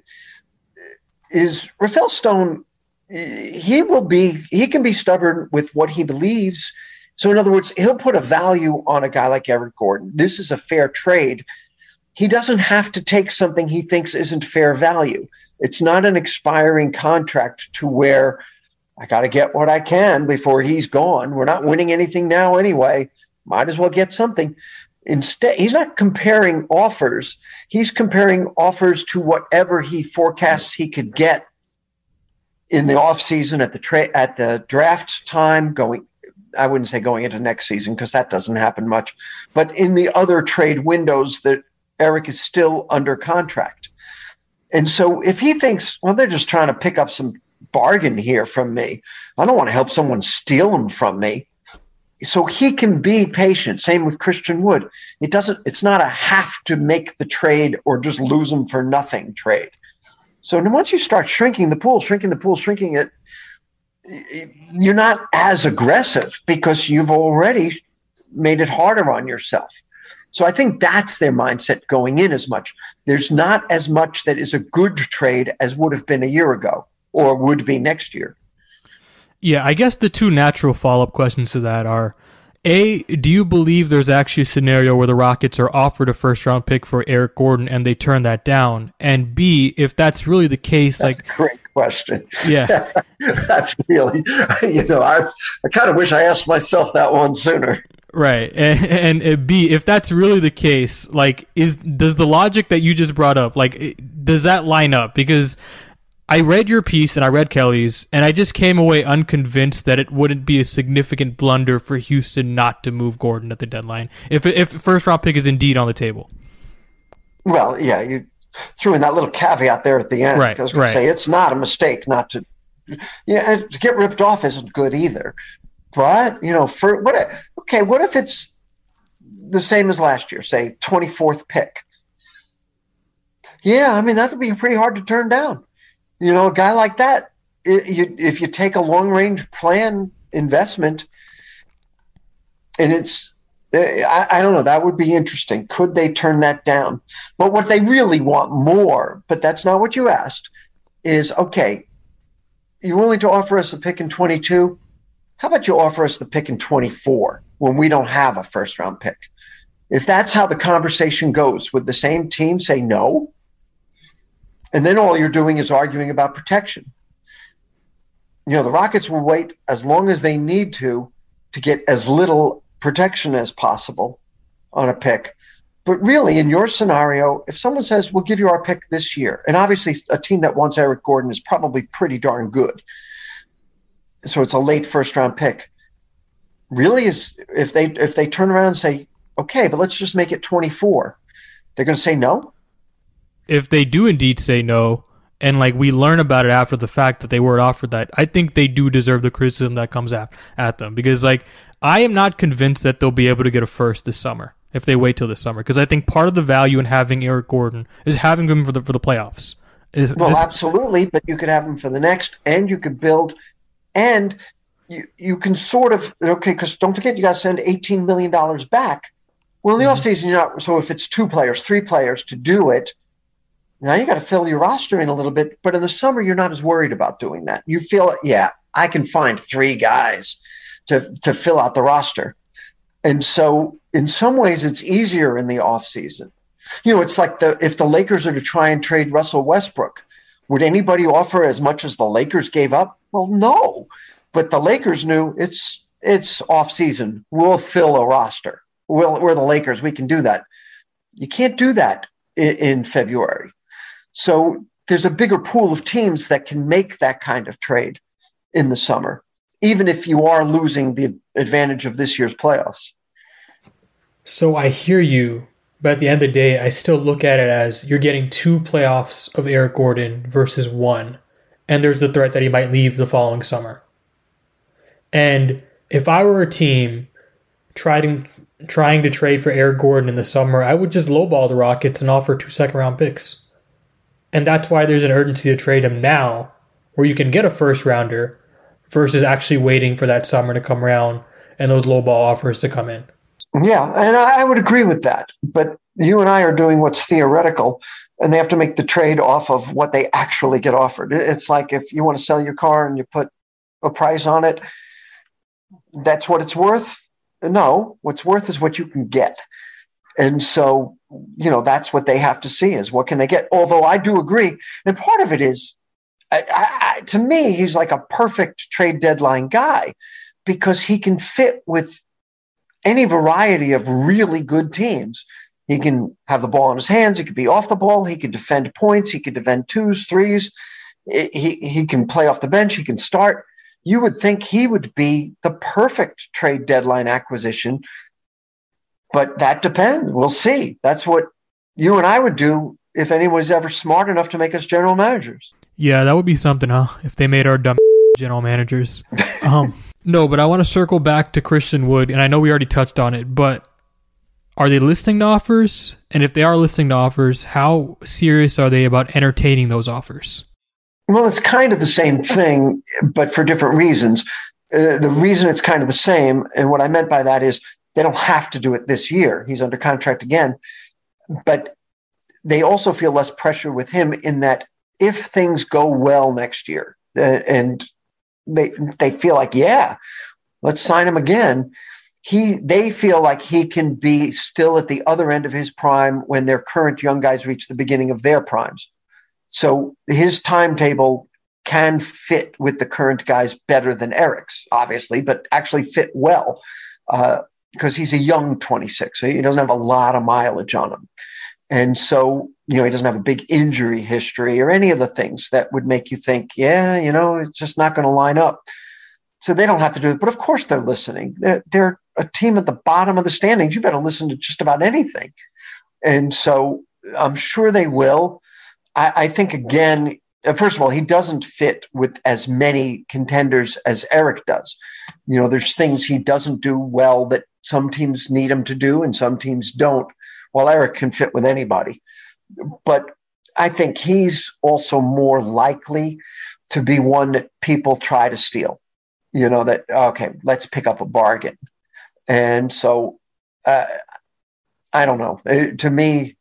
is Rafael Stone. He will be he can be stubborn with what he believes. So in other words, he'll put a value on a guy like Eric Gordon. This is a fair trade. He doesn't have to take something he thinks isn't fair value It's not an expiring contract to where I got to get what I can before he's gone. We're not winning anything now anyway. Might as well get something. Instead, he's not comparing offers. He's comparing offers to whatever he forecasts he could get in the off season at the trade at the draft time going I wouldn't say going into next season because that doesn't happen much, but in the other trade windows that Eric is still under contract. And so if he thinks, well, they're just trying to pick up some bargain here from me, I don't want to help someone steal them from me so he can be patient. Same with Christian Wood. It doesn't. It's not a have to make the trade or just lose them for nothing trade. So once you start shrinking the pool, shrinking the pool, shrinking it, you're not as aggressive because you've already made it harder on yourself. So I think that's their mindset going in as much. There's not as much that is a good trade as would have been a year ago or would be next year. Yeah, I guess the two natural follow up questions to that are A, do you believe there's actually a scenario where the Rockets are offered a first round pick for Eric Gordon and they turn that down? And B, if that's really the case, that's like. great question. Yeah. [laughs] that's really, [laughs] you know, I, I kind of wish I asked myself that one sooner. Right, [laughs] and, and, B, if that's really the case, like, is does the logic that you just brought up, like, does that line up? Because I read your piece and I read Kelly's, and I just came away unconvinced that it wouldn't be a significant blunder for Houston not to move Gordon at the deadline if if first round pick is indeed on the table. Well, yeah, you threw in that little caveat there at the end. Right, I was going right. to say it's not a mistake not to. Yeah, to get ripped off isn't good either. But you know, for what? Okay, what if it's the same as last year? Say twenty fourth pick. Yeah, I mean that would be pretty hard to turn down you know, a guy like that, if you take a long range plan investment, and it's, eh, I, I, don't know, that would be interesting. Could they turn that down? But what they really want more, but that's not what you asked, is okay, you're willing to offer us a pick in 22? How about you offer us the pick in 24 when we don't have a first round pick? If that's how the conversation goes, would the same team say no? And then all you're doing is arguing about protection. You know, the Rockets will wait as long as they need to to get as little protection as possible on a pick. But really, in your scenario, if someone says, we'll give you our pick this year, and obviously a team that wants Eric Gordon is probably pretty darn good. So it's a late first round pick. Really is if they if they turn around and say, okay, but let's just make it 24, they're going to say no? If they do indeed say no, and like we learn about it after the fact that they weren't offered that, I think they do deserve the criticism that comes at, at them. Because like I am not convinced that they'll be able to get a first this summer if they wait till this summer. Because I think part of the value in having Eric Gordon is having him for the for the playoffs. Is, well, this, absolutely, but you could have him for the next, and you could build, and you you can sort of okay because don't forget you got to send eighteen million dollars back. Well, in the mm-hmm. offseason, you're not so if it's two players, three players to do it now you got to fill your roster in a little bit, but in the summer you're not as worried about doing that. You feel, yeah, I can find three guys to to fill out the roster. And so in some ways it's easier in the off season. You know, it's like the if the Lakers are to try and trade Russell Westbrook, would anybody offer as much as the Lakers gave up? Well, no. But the Lakers knew it's it's off season. We'll fill a roster. We'll, we're the Lakers. We can do that. You can't do that in, in February. So there's a bigger pool of teams that can make that kind of trade in the summer, even if you are losing the advantage of this year's playoffs. So I hear you, but at the end of the day, I still look at it as you're getting two playoffs of Eric Gordon versus one, and there's the threat that he might leave the following summer. And if I were a team trying trying to trade for Eric Gordon in the summer, I would just lowball the Rockets and offer two second round picks. And that's why there's an urgency to trade him now, where you can get a first rounder versus actually waiting for that summer to come around and those low ball offers to come in. Yeah, and I would agree with that. But you and I are doing what's theoretical, and they have to make the trade off of what they actually get offered. It's like if you want to sell your car and you put a price on it, that's what it's worth. No, what's worth is what you can get. And so, you know, that's what they have to see is what can they get. Although I do agree, and part of it is, I, I, to me, he's like a perfect trade deadline guy because he can fit with any variety of really good teams. He can have the ball in his hands. He could be off the ball. He could defend points. He could defend twos, threes. He, he can play off the bench. He can start. You would think he would be the perfect trade deadline acquisition, but that depends. We'll see. That's what you and I would do if anyone's ever smart enough to make us general managers. Yeah, that would be something, huh? If they made our dumb [laughs] general managers. [laughs] Um, no, but I want to circle back to Christian Wood, and I know we already touched on it, but are they listening to offers? And if they are listening to offers, how serious are they about entertaining those offers? Well, it's kind of the same thing, but for different reasons. Uh, the reason it's kind of the same, and what I meant by that is they don't have to do it this year. He's under contract again, but they also feel less pressure with him in that if things go well next year, uh, and they they feel like, yeah, let's sign him again he they feel like he can be still at the other end of his prime when their current young guys reach the beginning of their primes. So his timetable can fit with the current guys better than Eric's, obviously, but actually fit well because uh, he's a young 26. So he doesn't have a lot of mileage on him. And so, you know, he doesn't have a big injury history or any of the things that would make you think, yeah, you know, it's just not going to line up. So they don't have to do it. But of course, they're listening. They're, they're a team at the bottom of the standings. You better listen to just about anything. And so I'm sure they will. I, I think, again, uh, first of all, he doesn't fit with as many contenders as Eric does. You know, there's things he doesn't do well that some teams need him to do and some teams don't. While Eric can fit with anybody. But I think he's also more likely to be one that people try to steal you know that okay let's pick up a bargain and so uh, i don't know it, to me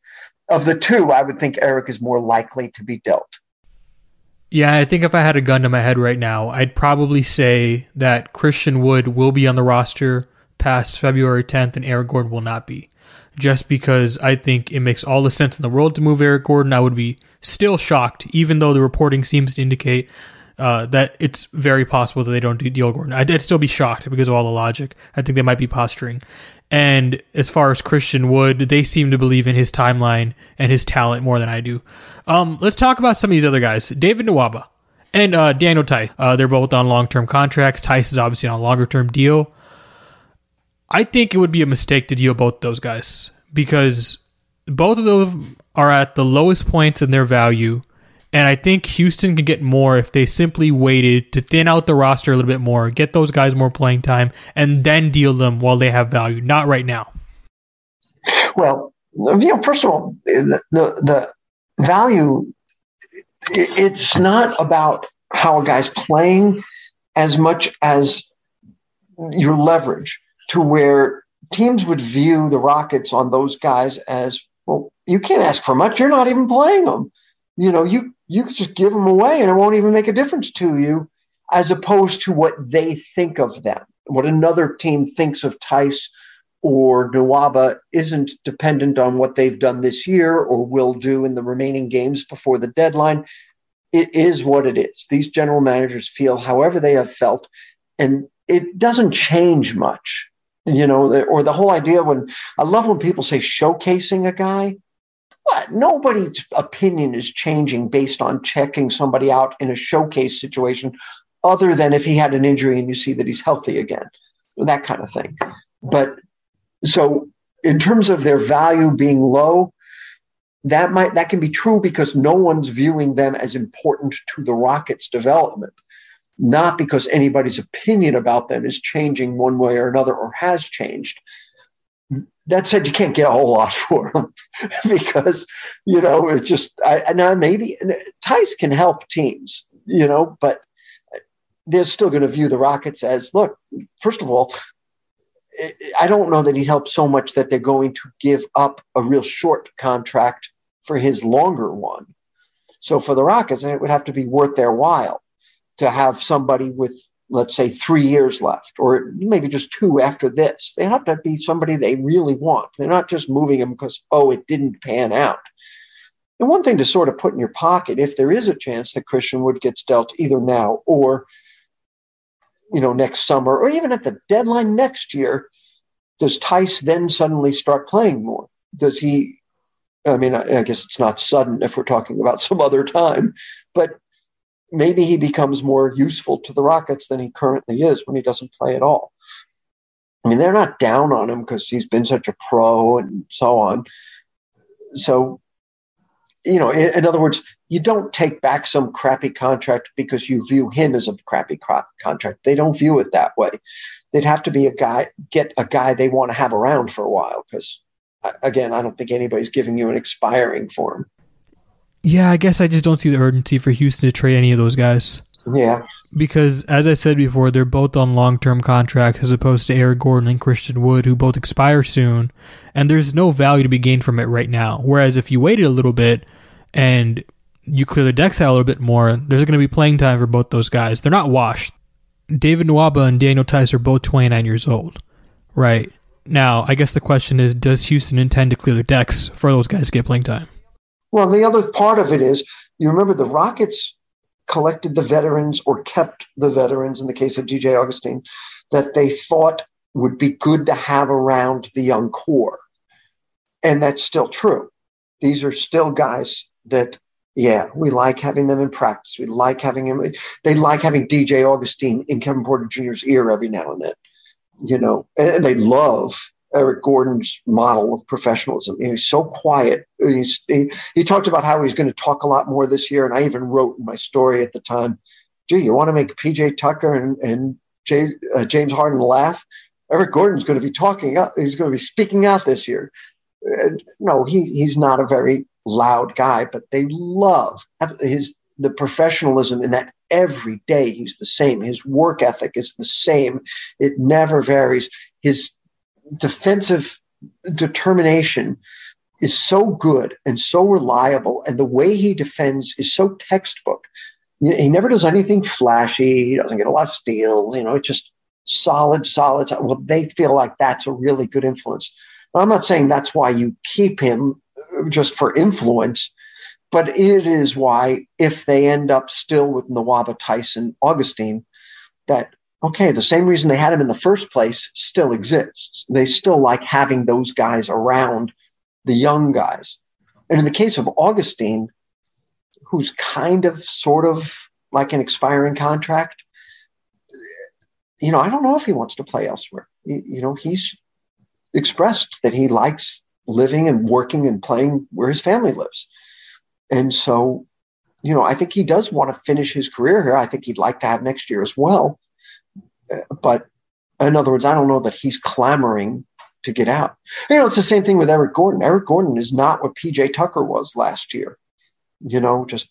of the two i would think eric is more likely to be dealt yeah i think if i had a gun to my head right now i'd probably say that christian wood will be on the roster past february 10th and eric gordon will not be just because i think it makes all the sense in the world to move eric gordon i would be still shocked even though the reporting seems to indicate uh, that it's very possible that they don't do deal Gordon. I'd, I'd, still be shocked because of all the logic. I think they might be posturing. And as far as Christian Wood, they seem to believe in his timeline and his talent more than I do. Um, let's talk about some of these other guys. David Nwaba and uh, Daniel Theis. Uh, they're both on long term contracts. Theis is obviously on a longer term deal. I think it would be a mistake to deal both those guys because both of them are at the lowest points in their value and I think Houston could get more if they simply waited to thin out the roster a little bit more, get those guys more playing time, and then deal them while they have value. Not right now. Well, you know, first of all, the the, value it's not about how a guy's playing as much as your leverage to where teams would view the Rockets on those guys as well. You can't ask for much. You're not even playing them. You know, you you could just give them away and it won't even make a difference to you, as opposed to what they think of them. What another team thinks of Theis or Nwaba isn't dependent on what they've done this year or will do in the remaining games before the deadline. It is what it is. These general managers feel however they have felt, and it doesn't change much. You know, or the whole idea when I love when people say showcasing a guy what? Nobody's opinion is changing based on checking somebody out in a showcase situation, other than if he had an injury and you see that he's healthy again, that kind of thing. But so, in terms of their value being low, that might that can be true because no one's viewing them as important to the Rockets' development, not because anybody's opinion about them is changing one way or another or has changed that said, you can't get a whole lot [laughs] for them because, you know, it's just, I, now maybe Theis can help teams, you know, but they're still going to view the Rockets as look, first of all, eh, eh, I don't know that he helps so much that they're going to give up a real short contract for his longer one. So for the Rockets, it would have to be worth their while to have somebody with let's say, three years left, or maybe just two after this. They have to be somebody they really want. They're not just moving him because, oh, it didn't pan out. And one thing to sort of put in your pocket, if there is a chance that Christian Wood gets dealt either now or, you know, next summer, or even at the deadline next year, does Theis then suddenly start playing more? Does he? I mean, I, I guess it's not sudden if we're talking about some other time, but maybe he becomes more useful to the Rockets than he currently is when he doesn't play at all. I mean, they're not down on him because he's been such a pro and so on. So, you know, in, in, other words, you don't take back some crappy contract because you view him as a crappy contract. They don't view it that way they'd have to be a guy, get a guy they want to have around for a while. Because again, I don't think anybody's giving you an expiring for him. Yeah, I guess I just don't see the urgency for Houston to trade any of those guys. Yeah. Because as I said before, they're both on long term contracts as opposed to Eric Gordon and Christian Wood, who both expire soon, and there's no value to be gained from it right now. Whereas if you waited a little bit and you clear the decks out a little bit more, there's going to be playing time for both those guys. They're not washed. David Nwaba and Daniel Theis are both 29 years old, right? Now, I guess the question is does Houston intend to clear their decks for those guys to get playing time? Well, the other part of it is you remember the Rockets collected the veterans or kept the veterans in the case of DJ Augustin that they thought would be good to have around the young core. And that's still true. These are still guys that yeah, we like having them in practice. We like having him. They like having DJ Augustin in Kevin Porter Jr.'s ear every now and then, you know, and they love Eric Gordon's model of professionalism. He's so quiet. He's, he, he talked about how he's going to talk a lot more this year. And I even wrote in my story at the time, gee, you want to make PJ Tucker and, and Jay, uh, James Harden laugh? Eric Gordon's going to be talking up. He's going to be speaking out this year. No, he, he's not a very loud guy, but they love his the professionalism in that every day he's the same. His work ethic is the same. It never varies. His defensive determination is so good and so reliable, and the way he defends is so textbook. He never does anything flashy. He doesn't get a lot of steals. You know, it's just solid, solid. Well, they feel like that's a really good influence. I'm not saying that's why you keep him uh, just for influence. But it is why, if they end up still with Nwaba Tyson Augustin, that okay, the same reason they had him in the first place still exists. They still like having those guys around the young guys. And in the case of Augustin, who's kind of sort of like an expiring contract, you know, I don't know if he wants to play elsewhere. You know, he's expressed that he likes living and working and playing where his family lives. And so, you know, I think he does want to finish his career here. I think he'd like to have next year as well. But in other words, I don't know that he's clamoring to get out. You know, it's the same thing with Eric Gordon. Eric Gordon is not what PJ Tucker was last year. You know, just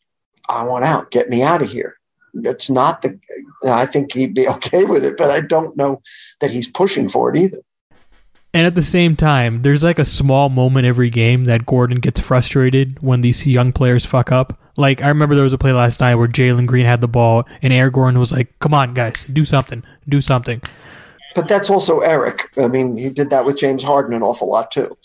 I want out, get me out of here. It's not the, I think he'd be [laughs] okay with it, but I don't know that he's pushing for it either. And at the same time, there's like a small moment every game that Gordon gets frustrated when these young players fuck up. Like I remember there was a play last night where Jalen Green had the ball and Eric Gordon was like, "Come on, guys, do something, do something." But that's also Eric. I mean, he did that with James Harden an awful lot too.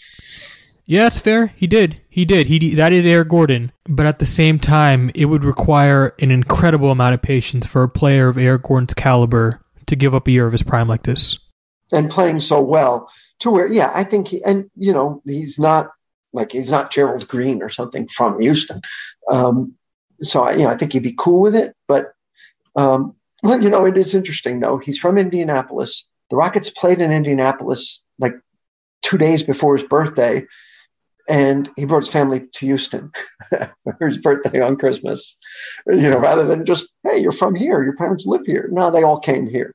Yeah, that's fair. He did. He did. He that is Eric Gordon. But at the same time, it would require an incredible amount of patience for a player of Eric Gordon's caliber to give up a year of his prime like this. And playing so well to where, yeah, I think he, and you know, he's not like he's not Gerald Green or something from Houston. Um, so I, you know, I think he'd be cool with it. But um, well, you know, it is interesting though. He's from Indianapolis. The Rockets played in Indianapolis like two days before his birthday, and he brought his family to Houston [laughs] for his birthday on Christmas. You know, rather than just hey, you're from here, your parents live here. No, they all came here.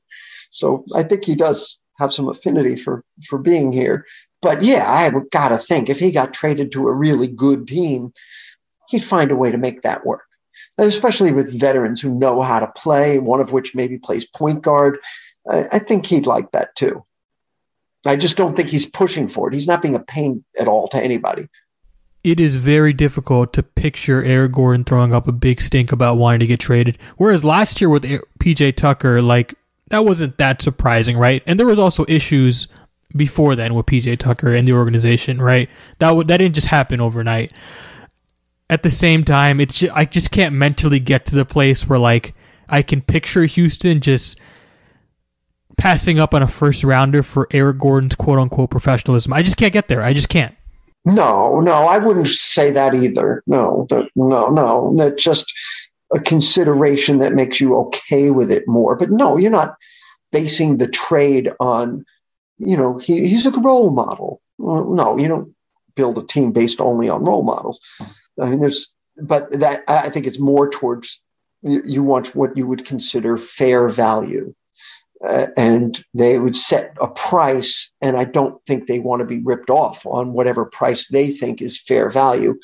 So I think he does have some affinity for for being here. But yeah, I got to think if he got traded to a really good team, he'd find a way to make that work. Especially with veterans who know how to play, one of which maybe plays point guard. I, I think he'd like that too. I just don't think he's pushing for it. He's not being a pain at all to anybody. It is very difficult to picture Eric Gordon throwing up a big stink about wanting to get traded. Whereas last year with PJ Tucker, like that wasn't that surprising, right? And there was also issues before then with PJ Tucker and the organization, right? That w- that didn't just happen overnight. At the same time, it's just, I just can't mentally get to the place where like I can picture Houston just passing up on a first rounder for Eric Gordon's quote unquote professionalism. I just can't get there. I just can't. No, no, I wouldn't say that either. No, no, no. That's just a consideration that makes you okay with it more. But no, you're not basing the trade on, you know, he, he's a role model. No, you don't build a team based only on role models. I mean, there's, but that I think it's more towards you, want what you would consider fair value. Uh, and they would set a price, and I don't think they want to be ripped off on whatever price they think is fair value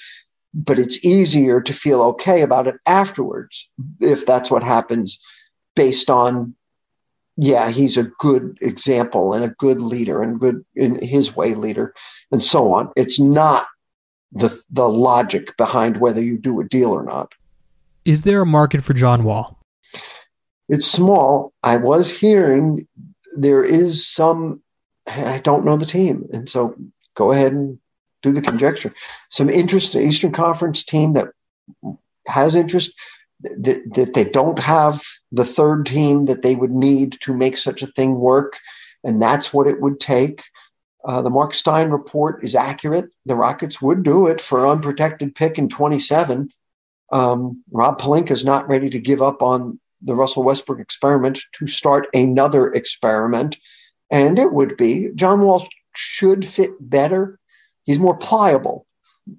but it's easier to feel okay about it afterwards if that's what happens based on yeah he's a good example and a good leader and good in his way leader and so on it's not the the logic behind whether you do a deal or not. Is there a market for john wall? It's small. I was hearing there is some i don't know the team. And so go ahead and do the conjecture. Some interest in Eastern Conference team that has interest that, that they don't have the third team that they would need to make such a thing work, and that's what it would take. Uh, the Marc Stein report is accurate. The Rockets would do it for unprotected pick in 27. Um, Rob Pelinka is not ready to give up on the Russell Westbrook experiment to start another experiment. And it would be John Wall should fit better he's more pliable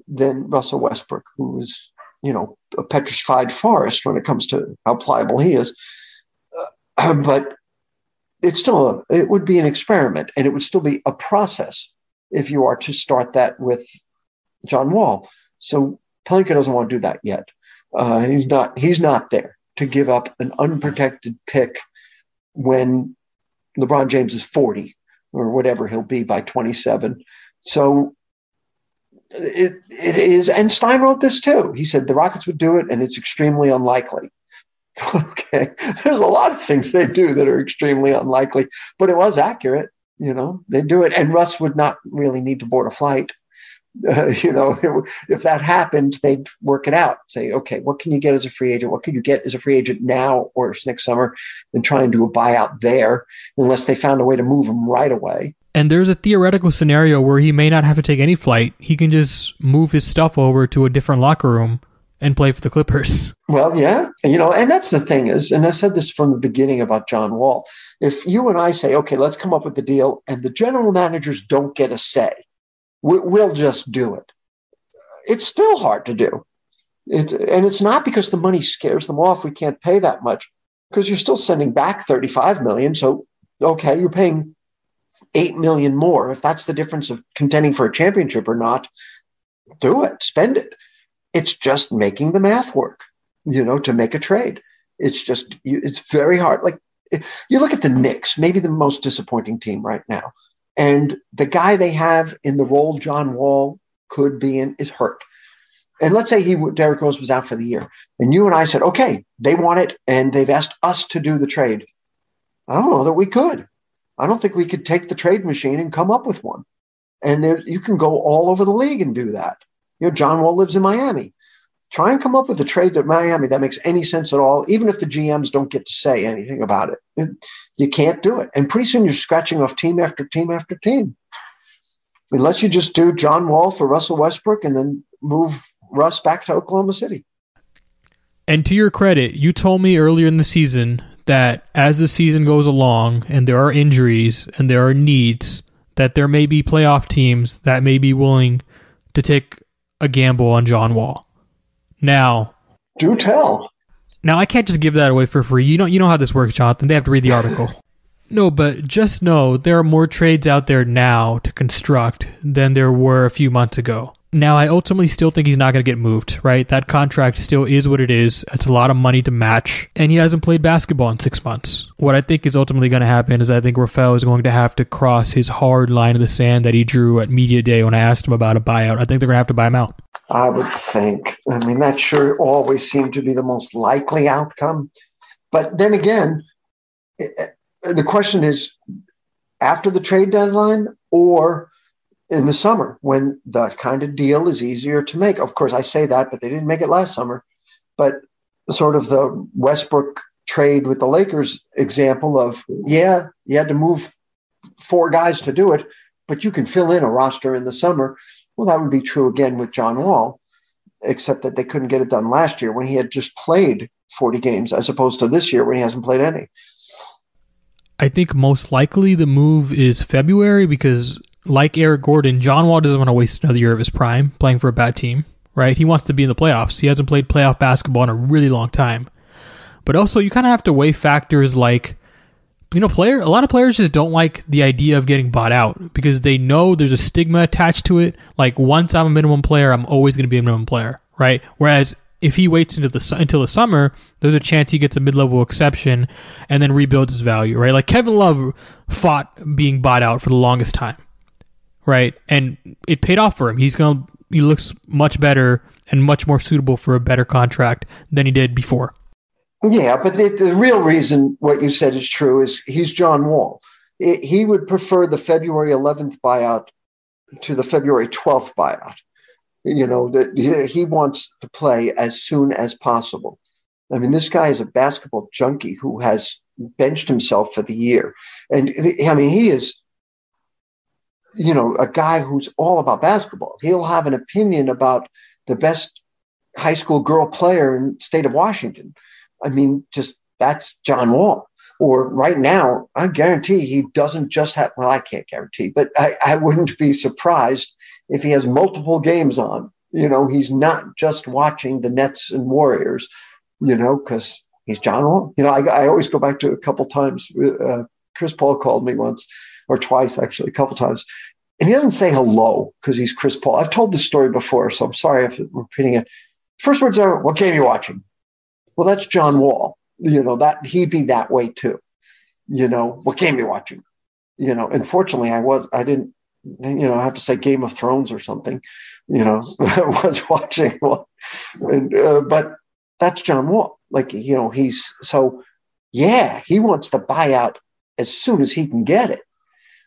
than Russell Westbrook, who is, you know, a petrified forest when it comes to how pliable he is. Uh, [clears throat] but it's still a, it would be an experiment, and it would still be a process if you are to start that with John Wall. So Pelinka doesn't want to do that yet. Uh, he's not. He's not there to give up an unprotected pick when LeBron James is forty or whatever he'll be by twenty seven. So it, it is, and Stein wrote this too. He said the Rockets would do it, and it's extremely unlikely. [laughs] okay, there's a lot of things they do that are extremely unlikely, but it was accurate. You know, they do it, and Russ would not really need to board a flight. [laughs] Uh, you know, if that happened, they'd work it out. Say, okay, what can you get as a free agent? What can you get as a free agent now or next summer? And try and do a buyout there, unless they found a way to move him right away. And there's a theoretical scenario where he may not have to take any flight. He can just move his stuff over to a different locker room and play for the Clippers. [laughs] Well, yeah, you know, and that's the thing is, and I said this from the beginning about John Wall. If you and I say, okay, let's come up with the deal, and the general managers don't get a say, we'll just do it. It's still hard to do. It, and it's not because the money scares them off. We can't pay that much because you're still sending back 35 million. So, okay, you're paying 8 million more. If that's the difference of contending for a championship or not, do it, spend it. It's just making the math work, you know, to make a trade. It's just, it's very hard. Like you look at the Knicks, maybe the most disappointing team right now. And the guy they have in the role John Wall could be in is hurt. And let's say he Derrick Rose was out for the year, and you and I said, okay, they want it, and they've asked us to do the trade. I don't know that we could. I don't think we could take the trade machine and come up with one. And there, you can go all over the league and do that. You know, John Wall lives in Miami. Try and come up with a trade to Miami that makes any sense at all, even if the GMs don't get to say anything about it. You can't do it. And pretty soon you're scratching off team after team after team. Unless you just do John Wall for Russell Westbrook and then move Russ back to Oklahoma City. And to your credit, you told me earlier in the season that as the season goes along and there are injuries and there are needs, that there may be playoff teams that may be willing to take a gamble on John Wall. Now, do tell. Now I can't just give that away for free. You know you know how this works, Jonathan. They have to read the article. [laughs] no, but just know there are more trades out there now to construct than there were a few months ago. Now, I ultimately still think he's not going to get moved, right? That contract still is what it is. It's a lot of money to match, and he hasn't played basketball in six months. What I think is ultimately going to happen is I think Rafael is going to have to cross his hard line of the sand that he drew at Media Day when I asked him about a buyout. I think they're going to have to buy him out. I would think. I mean, that sure always seemed to be the most likely outcome. But then again, eh, eh, the question is after the trade deadline or in the summer when that kind of deal is easier to make. Of course, I say that, but they didn't make it last summer. But sort of the Westbrook trade with the Lakers example of, yeah, you had to move four guys to do it, but you can fill in a roster in the summer. Well, that would be true again with John Wall, except that they couldn't get it done last year when he had just played 40 games as opposed to this year when he hasn't played any. I think most likely the move is February because, like Eric Gordon, John Wall doesn't want to waste another year of his prime playing for a bad team, right? He wants to be in the playoffs. He hasn't played playoff basketball in a really long time. But also, you kind of have to weigh factors like, you know, player. A lot of players just don't like the idea of getting bought out because they know there's a stigma attached to it. Like, once I'm a minimum player, I'm always going to be a minimum player, right? Whereas if he waits until the until the summer, there's a chance he gets a mid-level exception and then rebuilds his value, right? Like Kevin Love fought being bought out for the longest time, right? And it paid off for him. He's going to he looks much better and much more suitable for a better contract than he did before. Yeah, but the, the real reason what you said is true is he's John Wall. It, he would prefer the February 11th buyout to the February 12th buyout you know that he wants to play as soon as possible i mean this guy is a basketball junkie who has benched himself for the year and i mean he is you know a guy who's all about basketball he'll have an opinion about the best high school girl player in state of washington i mean just that's john wall or right now i guarantee he doesn't just have well i can't guarantee but i, I wouldn't be surprised if he has multiple games on. You know, he's not just watching the Nets and Warriors, you know, because he's John Wall. You know, I, I, always go back to a couple times. Uh, Chris Paul called me once or twice, actually, a couple times. And he doesn't say hello because he's Chris Paul. I've told this story before, so I'm sorry if I'm repeating it. First words are, What game are you watching? Well, that's John Wall. You know, that he'd be that way too. You know, what game are you watching? You know, unfortunately, I was, I didn't you know, I have to say Game of Thrones or something, you know, [laughs] I was watching. And, uh, but that's John Wall. Like, you know, he's so, yeah, he wants to buy out as soon as he can get it.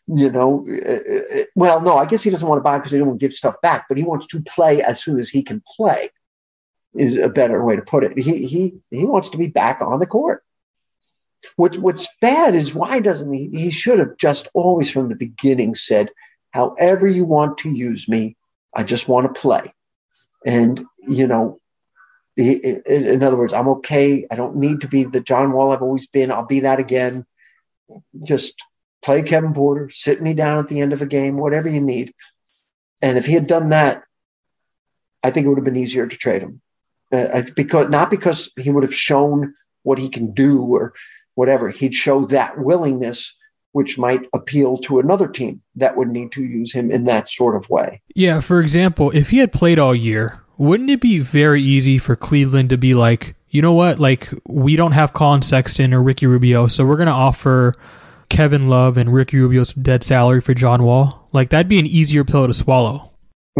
You know, uh, uh well, no, I guess he doesn't want to buy because he doesn't want to give stuff back, but he wants to play as soon as he can play. Is a better way to put it. He he he wants to be back on the court. What, what's bad is why doesn't he? He should have just always from the beginning said, however you want to use me. I just want to play. And, you know, in other words, I'm okay. I don't need to be the John Wall I've always been. I'll be that again. Just play Kevin Porter, sit me down at the end of a game, whatever you need. And if he had done that, I think it would have been easier to trade him. Uh, because not because he would have shown what he can do or whatever. He'd show that willingness which might appeal to another team that would need to use him in that sort of way. Yeah, for example, if he had played all year, wouldn't it be very easy for Cleveland to be like, you know what, like we don't have Collin Sexton or Ricky Rubio, so we're going to offer Kevin Love and Ricky Rubio's dead salary for John Wall? Like that'd be an easier pill to swallow.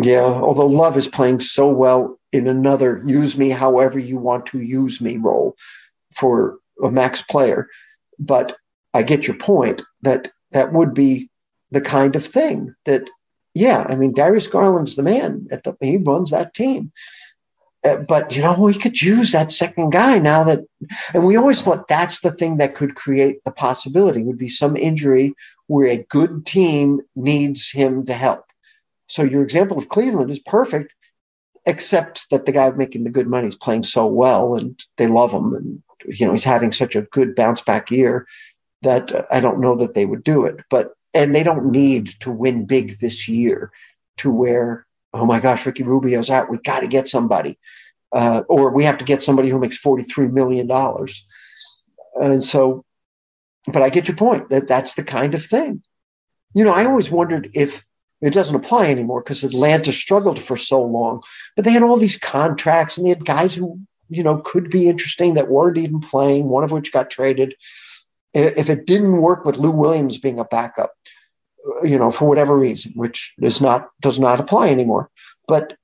Yeah, although Love is playing so well in another use me however you want to use me role for a max player. But I get your point that that would be the kind of thing that, yeah, I mean, Darius Garland's the man. At the, he runs that team. Uh, but, you know, we could use that second guy now that, and we always thought that's the thing that could create the possibility would be some injury where a good team needs him to help. So your example of Cleveland is perfect, except that the guy making the good money is playing so well and they love him. And, you know, he's having such a good bounce back year that I don't know that they would do it. But and they don't need to win big this year to where oh my gosh, Ricky Rubio's out. We've got to get somebody, uh, or we have to get somebody who makes forty three million dollars. And so, but I get your point that that's the kind of thing. You know, I always wondered if it doesn't apply anymore because Atlanta struggled for so long, but they had all these contracts and they had guys who you know could be interesting that weren't even playing. One of which got traded if it didn't work with Lou Williams being a backup, you know, for whatever reason, which does not does not apply anymore, but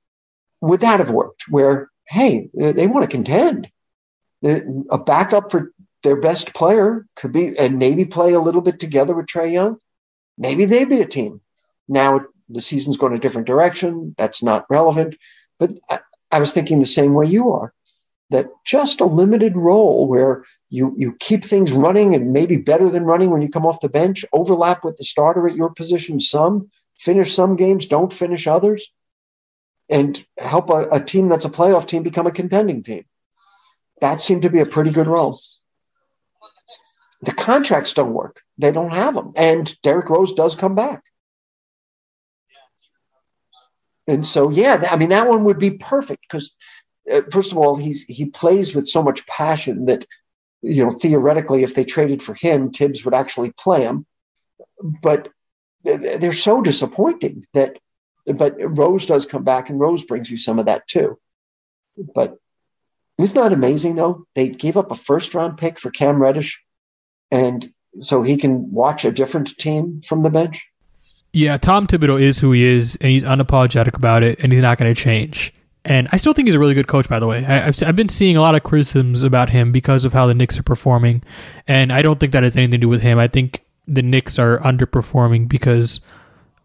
would that have worked? Where hey, they want to contend, a backup for their best player could be, and maybe play a little bit together with Trae Young. Maybe they'd be a team. Now the season's going a different direction. That's not relevant. But I, I was thinking the same way you are that just a limited role where you you keep things running and maybe better than running when you come off the bench, overlap with the starter at your position some, finish some games, don't finish others, and help a, a team that's a playoff team become a contending team. That seemed to be a pretty good role. The contracts don't work. They don't have them. And Derrick Rose does come back. And so, yeah, I mean, that one would be perfect because, Uh, first of all, he's he plays with so much passion that, you know, theoretically, if they traded for him, Thibs would actually play him. But they're so disappointing that, but Rose does come back, and Rose brings you some of that too. But isn't that amazing, though? They gave up a first round pick for Cam Reddish, and so he can watch a different team from the bench. Yeah, Tom Thibodeau is who he is, and he's unapologetic about it, and he's not going to change. And I still think he's a really good coach, by the way. I, have I've been seeing a lot of criticisms about him because of how the Knicks are performing, and I don't think that has anything to do with him. I think the Knicks are underperforming because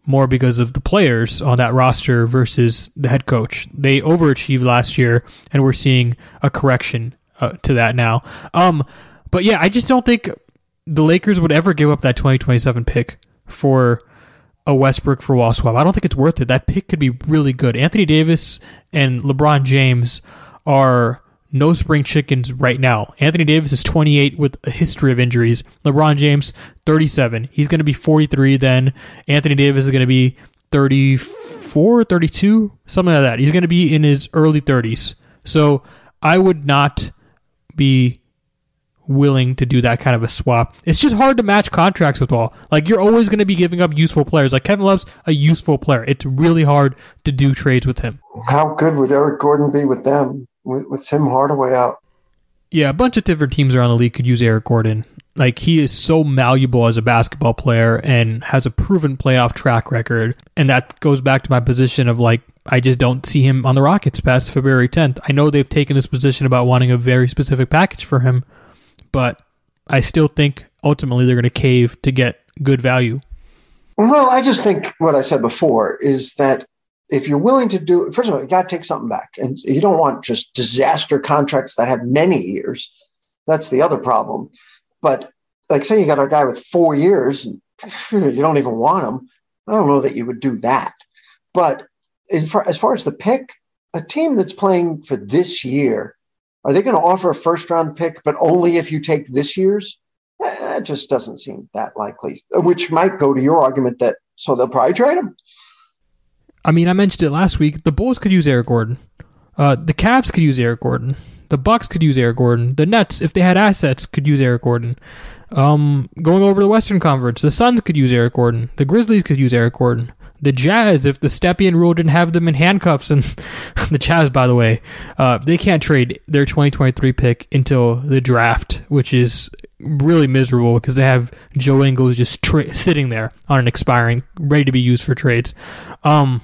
more because of the players on that roster versus the head coach. They overachieved last year, and we're seeing a correction uh, to that now. Um, but yeah, I just don't think the Lakers would ever give up that 2027 pick for a Westbrook for wall swap. I don't think it's worth it. That pick could be really good. Anthony Davis and LeBron James are no spring chickens right now. Anthony Davis is 28 with a history of injuries. LeBron James 37. He's going to be 43 then. Anthony Davis is going to be 34, 32, something like that. He's going to be in his early 30s. So I would not be willing to do that kind of a swap. It's just hard to match contracts with all. Like you're always going to be giving up useful players. Like Kevin Love's a useful player. It's really hard to do trades with him. How good would Eric Gordon be with them? With, with Tim Hardaway out? Yeah, a bunch of different teams around the league could use Eric Gordon. Like he is so malleable as a basketball player and has a proven playoff track record. And that goes back to my position of like I just don't see him on the Rockets past February 10th. I know they've taken this position about wanting a very specific package for him, but I still think ultimately they're going to cave to get good value. Well, I just think what I said before is that if you're willing to do, first of all, you got to take something back, and you don't want just disaster contracts that have many years. That's the other problem. But like, say you got a guy with four years, and [laughs] you don't even want him. I don't know that you would do that. But as far as the pick, a team that's playing for this year are they going to offer a first round pick, but only if you take this year's? That just doesn't seem that likely, which might go to your argument that so they'll probably trade him. I mean, I mentioned it last week. The Bulls could use Eric Gordon. Uh, the Cavs could use Eric Gordon. The Bucks could use Eric Gordon. The Nets, if they had assets, could use Eric Gordon. Um, going over the Western Conference, the Suns could use Eric Gordon. The Grizzlies could use Eric Gordon the Jazz, if the Stepien rule didn't have them in handcuffs, and [laughs] the Jazz, by the way, uh, they can't trade their 2023 pick until the draft, which is really miserable because they have Joe Ingles just tra- sitting there on an expiring, ready to be used for trades. Um,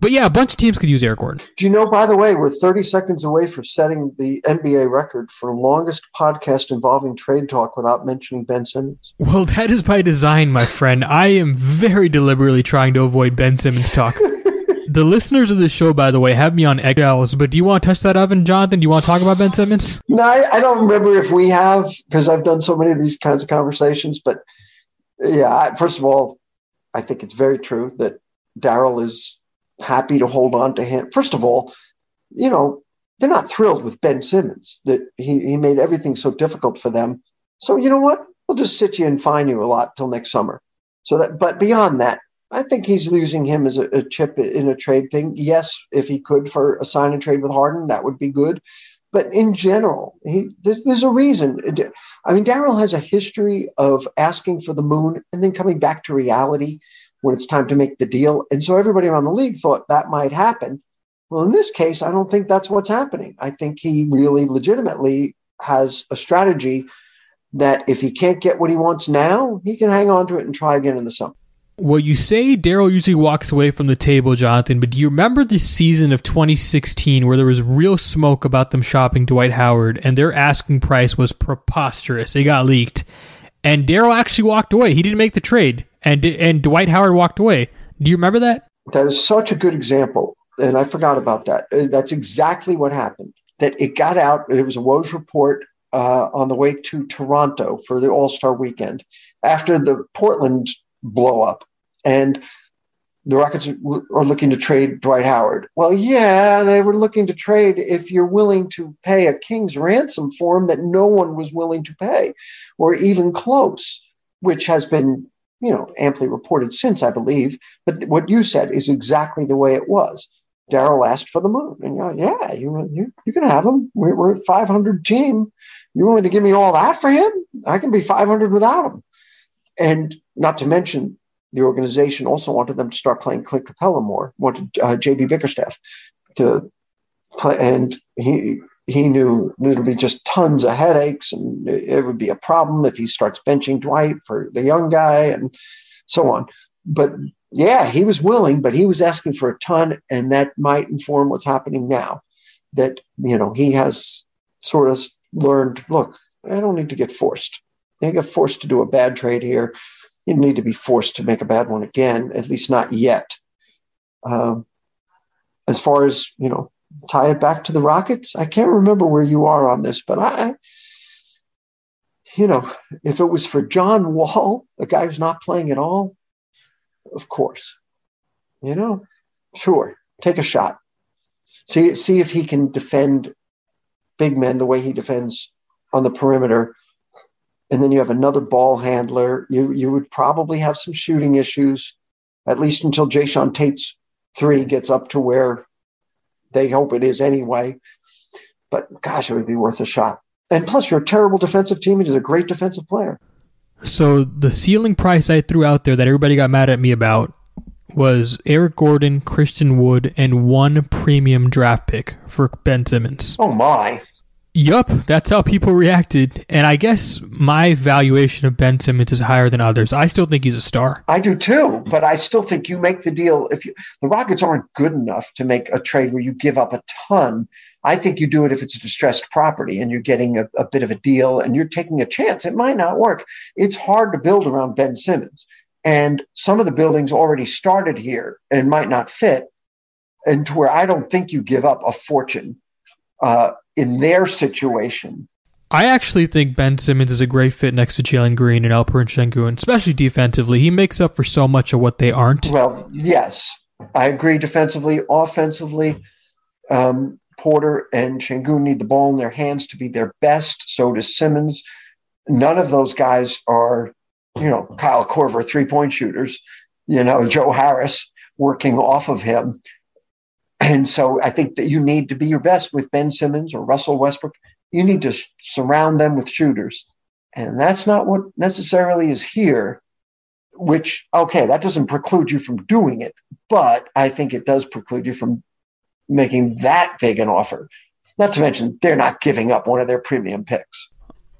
but yeah, a bunch of teams could use Eric Gordon. Do you know, by the way, we're 30 seconds away from setting the NBA record for longest podcast involving trade talk without mentioning Ben Simmons? Well, that is by design, my friend. I am very deliberately trying to avoid Ben Simmons talk. [laughs] the listeners of this show, by the way, have me on eggshells, but do you want to touch that oven, Jonathan? Do you want to talk about Ben Simmons? No, I, I don't remember if we have because I've done so many of these kinds of conversations. But yeah, I, first of all, I think it's very true that Daryl is happy to hold on to him. First of all, you know, they're not thrilled with Ben Simmons that he, he made everything so difficult for them. So you know what? We'll just sit you and fine you a lot till next summer. So that, but beyond that, I think he's losing him as a, a chip in a trade thing. Yes, if he could for a sign and trade with Harden, that would be good. But in general, he, there's, there's a reason. I mean, Daryl has a history of asking for the moon and then coming back to reality when it's time to make the deal. And so everybody around the league thought that might happen. Well, in this case, I don't think that's what's happening. I think he really legitimately has a strategy that if he can't get what he wants now, he can hang on to it and try again in the summer. well, you say Daryl usually walks away from the table, Jonathan, but do you remember the season of 2016 where there was real smoke about them shopping Dwight Howard and their asking price was preposterous? It got leaked. And Daryl actually walked away. He didn't make the trade. And and Dwight Howard walked away. Do you remember that? That is such a good example. And I forgot about that. Uh, that's exactly what happened. That it got out. It was a Woj report uh, on the way to Toronto for the All Star weekend after the Portland blow up. And the Rockets are looking to trade Dwight Howard. Well, yeah, they were looking to trade if you're willing to pay a king's ransom for him that no one was willing to pay, or even close, which has been, you know, amply reported since, I believe. But what you said is exactly the way it was. Daryl asked for the moon, and you're like, yeah, you you, you can have him. We're, we're a 500 team. You willing to give me all that for him? I can be 500 without him. And not to mention, the organization also wanted them to start playing Clint Capela more, wanted uh, JB Bickerstaff to play. And he, he knew there'd be just tons of headaches and it would be a problem if he starts benching Dwight for the young guy and so on. But yeah, he was willing, but he was asking for a ton, and that might inform what's happening now. That you know he has sort of learned. Look, I don't need to get forced. I get forced to do a bad trade here. You need to be forced to make a bad one again, at least not yet. Um, as far as you know, tie it back to the Rockets. I can't remember where you are on this, but I, you know, if it was for John Wall, a guy who's not playing at all, of course. You know, sure, take a shot. See, see if he can defend big men the way he defends on the perimeter. And then you have another ball handler. You you would probably have some shooting issues, at least until Jae'Sean Tate's three gets up to where they hope it is anyway. But gosh, it would be worth a shot. And plus, you're a terrible defensive team. He's a great defensive player. So the ceiling price I threw out there that everybody got mad at me about was Eric Gordon, Christian Wood, and one premium draft pick for Ben Simmons. Oh my. Yup, that's how people reacted. And I guess my valuation of Ben Simmons is higher than others. I still think he's a star. I do too, but I still think you make the deal if you, the Rockets aren't good enough to make a trade where you give up a ton I think you do it if it's a distressed property and you're getting a, a, bit of a deal and you're taking a chance. It might not work. It's hard to build around Ben Simmons. And some of the buildings already started here and might not fit. And to where I don't think you give up a fortune uh, in their situation. I actually think Ben Simmons is a great fit next to Jalen Green and Alperen Sengun, especially defensively. He makes up for so much of what they aren't. Well, yes, I agree defensively, offensively. Um, Porter and Sengun need the ball in their hands to be their best. So does Simmons. None of those guys are, you know, Kyle Korver three point shooters, you know, Joe Harris working off of him. And so I think that you need to be your best with Ben Simmons or Russell Westbrook. You need to surround them with shooters. And that's not what necessarily is here, which, okay, that doesn't preclude you from doing it, but I think it does preclude you from making that big an offer. Not to mention, they're not giving up one of their premium picks.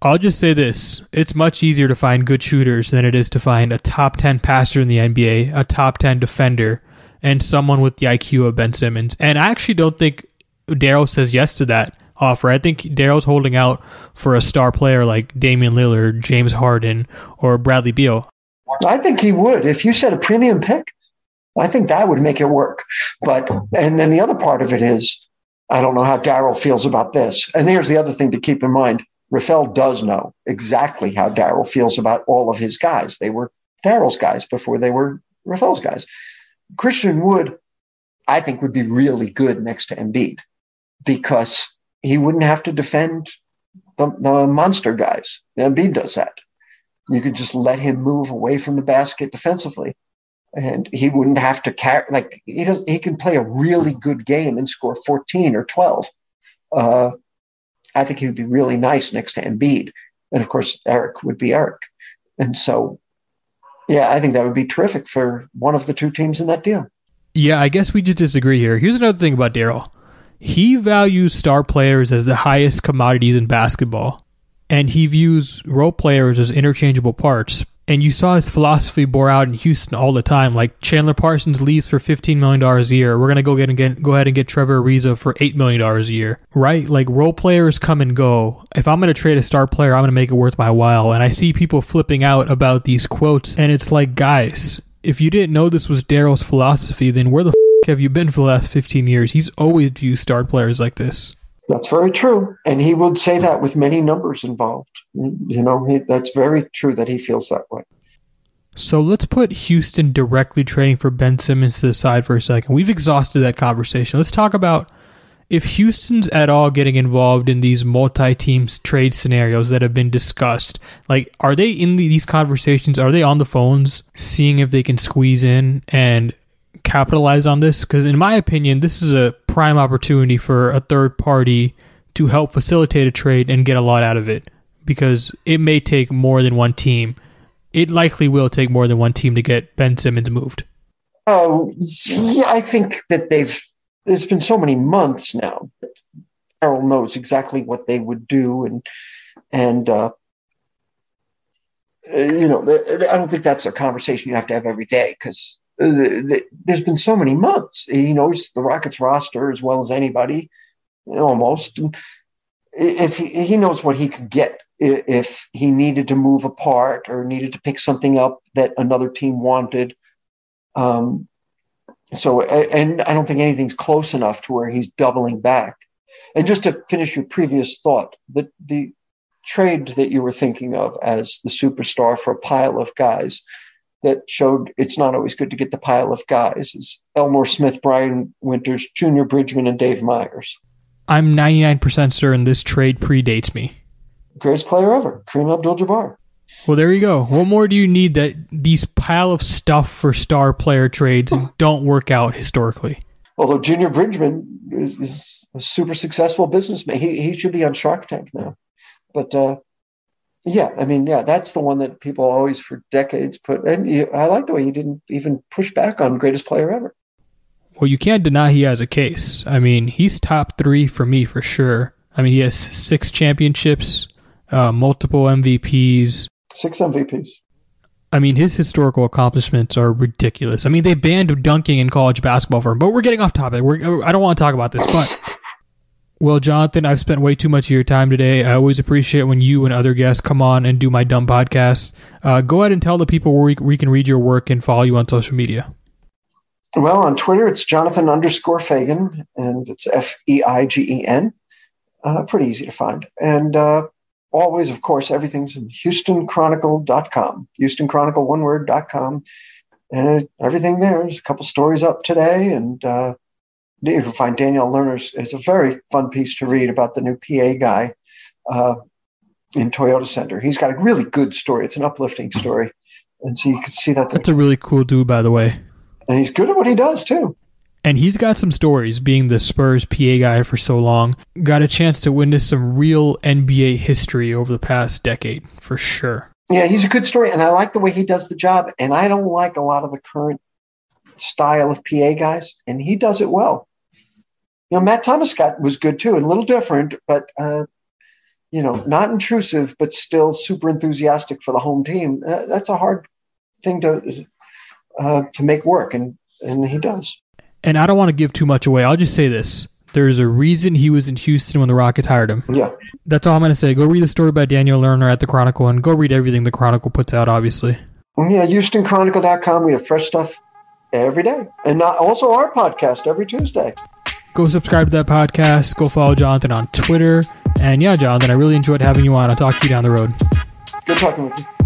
I'll just say this it's much easier to find good shooters than it is to find a top 10 passer in the NBA, a top 10 defender, and someone with the IQ of Ben Simmons. And I actually don't think Daryl says yes to that offer. I think Daryl's holding out for a star player like Damian Lillard, James Harden, or Bradley Beal. I think he would. If you said a premium pick, I think that would make it work. But, and then the other part of it is, I don't know how Daryl feels about this. And here's the other thing to keep in mind Rafael does know exactly how Daryl feels about all of his guys. They were Daryl's guys before they were Rafael's guys. Christian Wood, I think, would be really good next to Embiid because he wouldn't have to defend the, the monster guys. Embiid does that. You could just let him move away from the basket defensively and he wouldn't have to carry like he does, he can play a really good game and score 14 or 12 uh, i think he would be really nice next to Embiid and of course Eric would be Eric and so yeah i think that would be terrific for one of the two teams in that deal. Yeah i guess we just disagree here. Here's another thing about Daryl. He values star players as the highest commodities in basketball and he views role players as interchangeable parts And you saw his philosophy bore out in Houston all the time. Like Chandler Parsons leaves for fifteen million dollars a year. We're gonna go get and get go ahead and get Trevor Ariza for eight million dollars a year, right? Like role players come and go. If I'm gonna trade a star player, I'm gonna make it worth my while. And I see people flipping out about these quotes, and it's like, guys, if you didn't know this was Daryl's philosophy, then where the f- have you been for the last fifteen years? He's always used star players like this. That's very true, and he would say that with many numbers involved. You know, he, that's very true that he feels that way. So let's put Houston directly trading for Ben Simmons to the side for a second. We've exhausted that conversation. Let's talk about if Houston's at all getting involved in these multi-team trade scenarios that have been discussed. Like, are they in these conversations? Are they on the phones, seeing if they can squeeze in and capitalize on this? Because in my opinion, this is a prime opportunity for a third party to help facilitate a trade and get a lot out of it. Because it may take more than one team. It likely will take more than one team to get Ben Simmons moved. Oh, yeah, I think that they've. There's been so many months now. Daryl knows exactly what they would do, and and uh, you know, I don't think that's a conversation you have to have every day because there's been so many months. He knows the Rockets roster as well as anybody, almost. If he, he knows what he could get if he needed to move apart or needed to pick something up that another team wanted. Um, so, and I don't think anything's close enough to where he's doubling back. And just to finish your previous thought, the the trade that you were thinking of as the superstar for a pile of guys that showed it's not always good to get the pile of guys is Elmore Smith, Brian Winters, Junior Bridgeman, and Dave Meyers. I'm 99% certain this trade predates me. Greatest player ever, Kareem Abdul-Jabbar. Well, there you go. What more do you need that these pile of stuff for star player trades [laughs] don't work out historically? Although Junior Bridgeman is, is a super successful businessman, he he should be on Shark Tank now. But uh, yeah, I mean, yeah, that's the one that people always for decades put. And you, I like the way he didn't even push back on greatest player ever. Well, you can't deny he has a case. I mean, he's top three for me for sure. I mean, he has six championships, uh, multiple MVPs, six MVPs. I mean, his historical accomplishments are ridiculous. I mean, they banned dunking in college basketball for him, but we're getting off topic. We're, I don't want to talk about this, but well, Jonathan, I've spent way too much of your time today. I always appreciate when you and other guests come on and do my dumb podcast. Uh, go ahead and tell the people where we, we can read your work and follow you on social media. Well, on Twitter, it's Jonathan underscore Feigen, and it's F E I G E N. Uh, pretty easy to find. And uh, always, of course, everything's in HoustonChronicle.com, HoustonChronicle, one word.com. And it, everything there. There's a couple stories up today, and uh, you can find Danielle Lerner's. It's a very fun piece to read about the new PA guy uh, in Toyota Center. He's got a really good story. It's an uplifting story, and so you can see that. That's a really cool dude, by the way. And he's good at what he does too. And he's got some stories. Being the Spurs PA guy for so long, got a chance to witness some real NBA history over the past decade, for sure. Yeah, he's a good story, and I like the way he does the job. And I don't like a lot of the current style of PA guys, and he does it well you know, Matt Thomas got was good too, a little different, but uh, you know, not intrusive, but still super enthusiastic for the home team. Uh, that's a hard thing to uh, to make work, and and he does. And I don't want to give too much away. I'll just say this: there's a reason he was in Houston when the Rockets hired him. Yeah, that's all I'm going to say. Go read the story by Danielle Lerner at the Chronicle, and go read everything the Chronicle puts out. Obviously. Yeah, HoustonChronicle.com. We have fresh stuff every day, and also our podcast every Tuesday go subscribe to that podcast. Go follow Jonathan on Twitter. And yeah, Jonathan, I really enjoyed having you on. I'll talk to you down the road. Good talking with you.